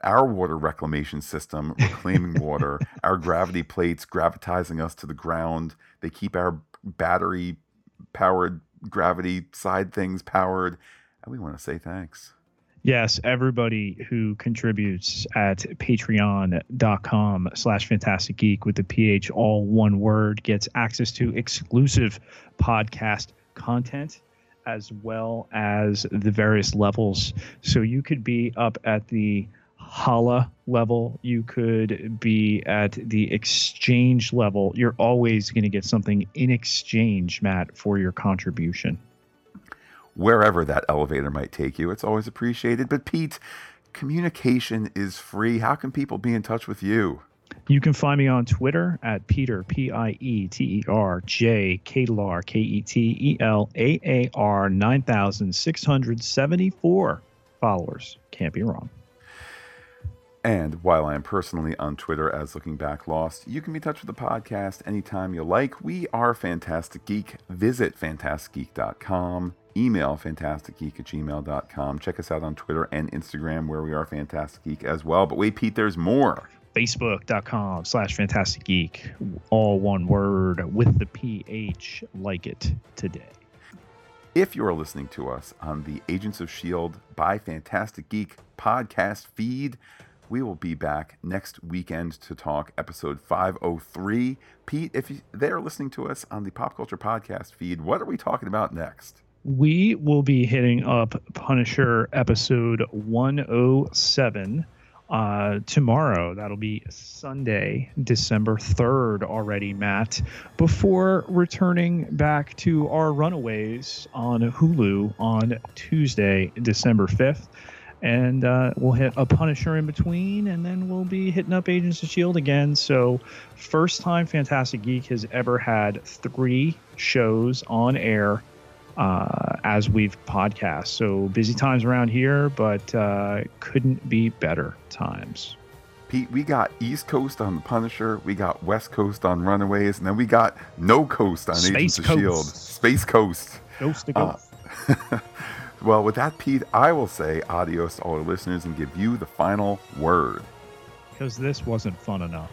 our water reclamation system reclaiming water, our gravity plates gravitizing us to the ground. They keep our battery powered gravity side things powered. And we want to say thanks. Yes, everybody who contributes at patreon.com slash fantastic geek with the PH all one word gets access to exclusive podcast content as well as the various levels. So you could be up at the Hala level, you could be at the exchange level. You're always going to get something in exchange, Matt, for your contribution. wherever that elevator might take you. It's always appreciated. But Pete, communication is free. How can people be in touch with you? You can find me on Twitter at Peter P I E T E R J K L R K E T E L A A R nine thousand six hundred seventy four followers. Can't be wrong. And while I am personally on Twitter as Looking Back Lost, you can be in touch with the podcast anytime you like. We are Fantastic Geek. Visit fantasticgeek.com. Email fantasticgeek at gmail.com. Check us out on Twitter and Instagram where we are Fantastic Geek as well. But wait, Pete, there's more. Facebook.com slash fantastic geek. All one word with the PH like it today. If you are listening to us on the Agents of S.H.I.E.L.D. By Fantastic Geek podcast feed, we will be back next weekend to talk episode 503. Pete, if you, they are listening to us on the Pop Culture Podcast feed, what are we talking about next? We will be hitting up Punisher episode 107 uh, tomorrow. That'll be Sunday, December 3rd already, Matt, before returning back to our Runaways on Hulu on Tuesday, December 5th. And uh, we'll hit a Punisher in between, and then we'll be hitting up Agents of S.H.I.E.L.D. again. So, first time Fantastic Geek has ever had three shows on air uh, as we've podcast. So busy times around here, but uh, couldn't be better times. Pete, we got East Coast on The Punisher, we got West Coast on Runaways, and then we got No Coast on Agents Space of S.H.I.E.L.D. Space Coast. Ghost to Uh, ghost. well, with that, Pete, I will say adios to all our listeners and give you the final word. Because this wasn't fun enough.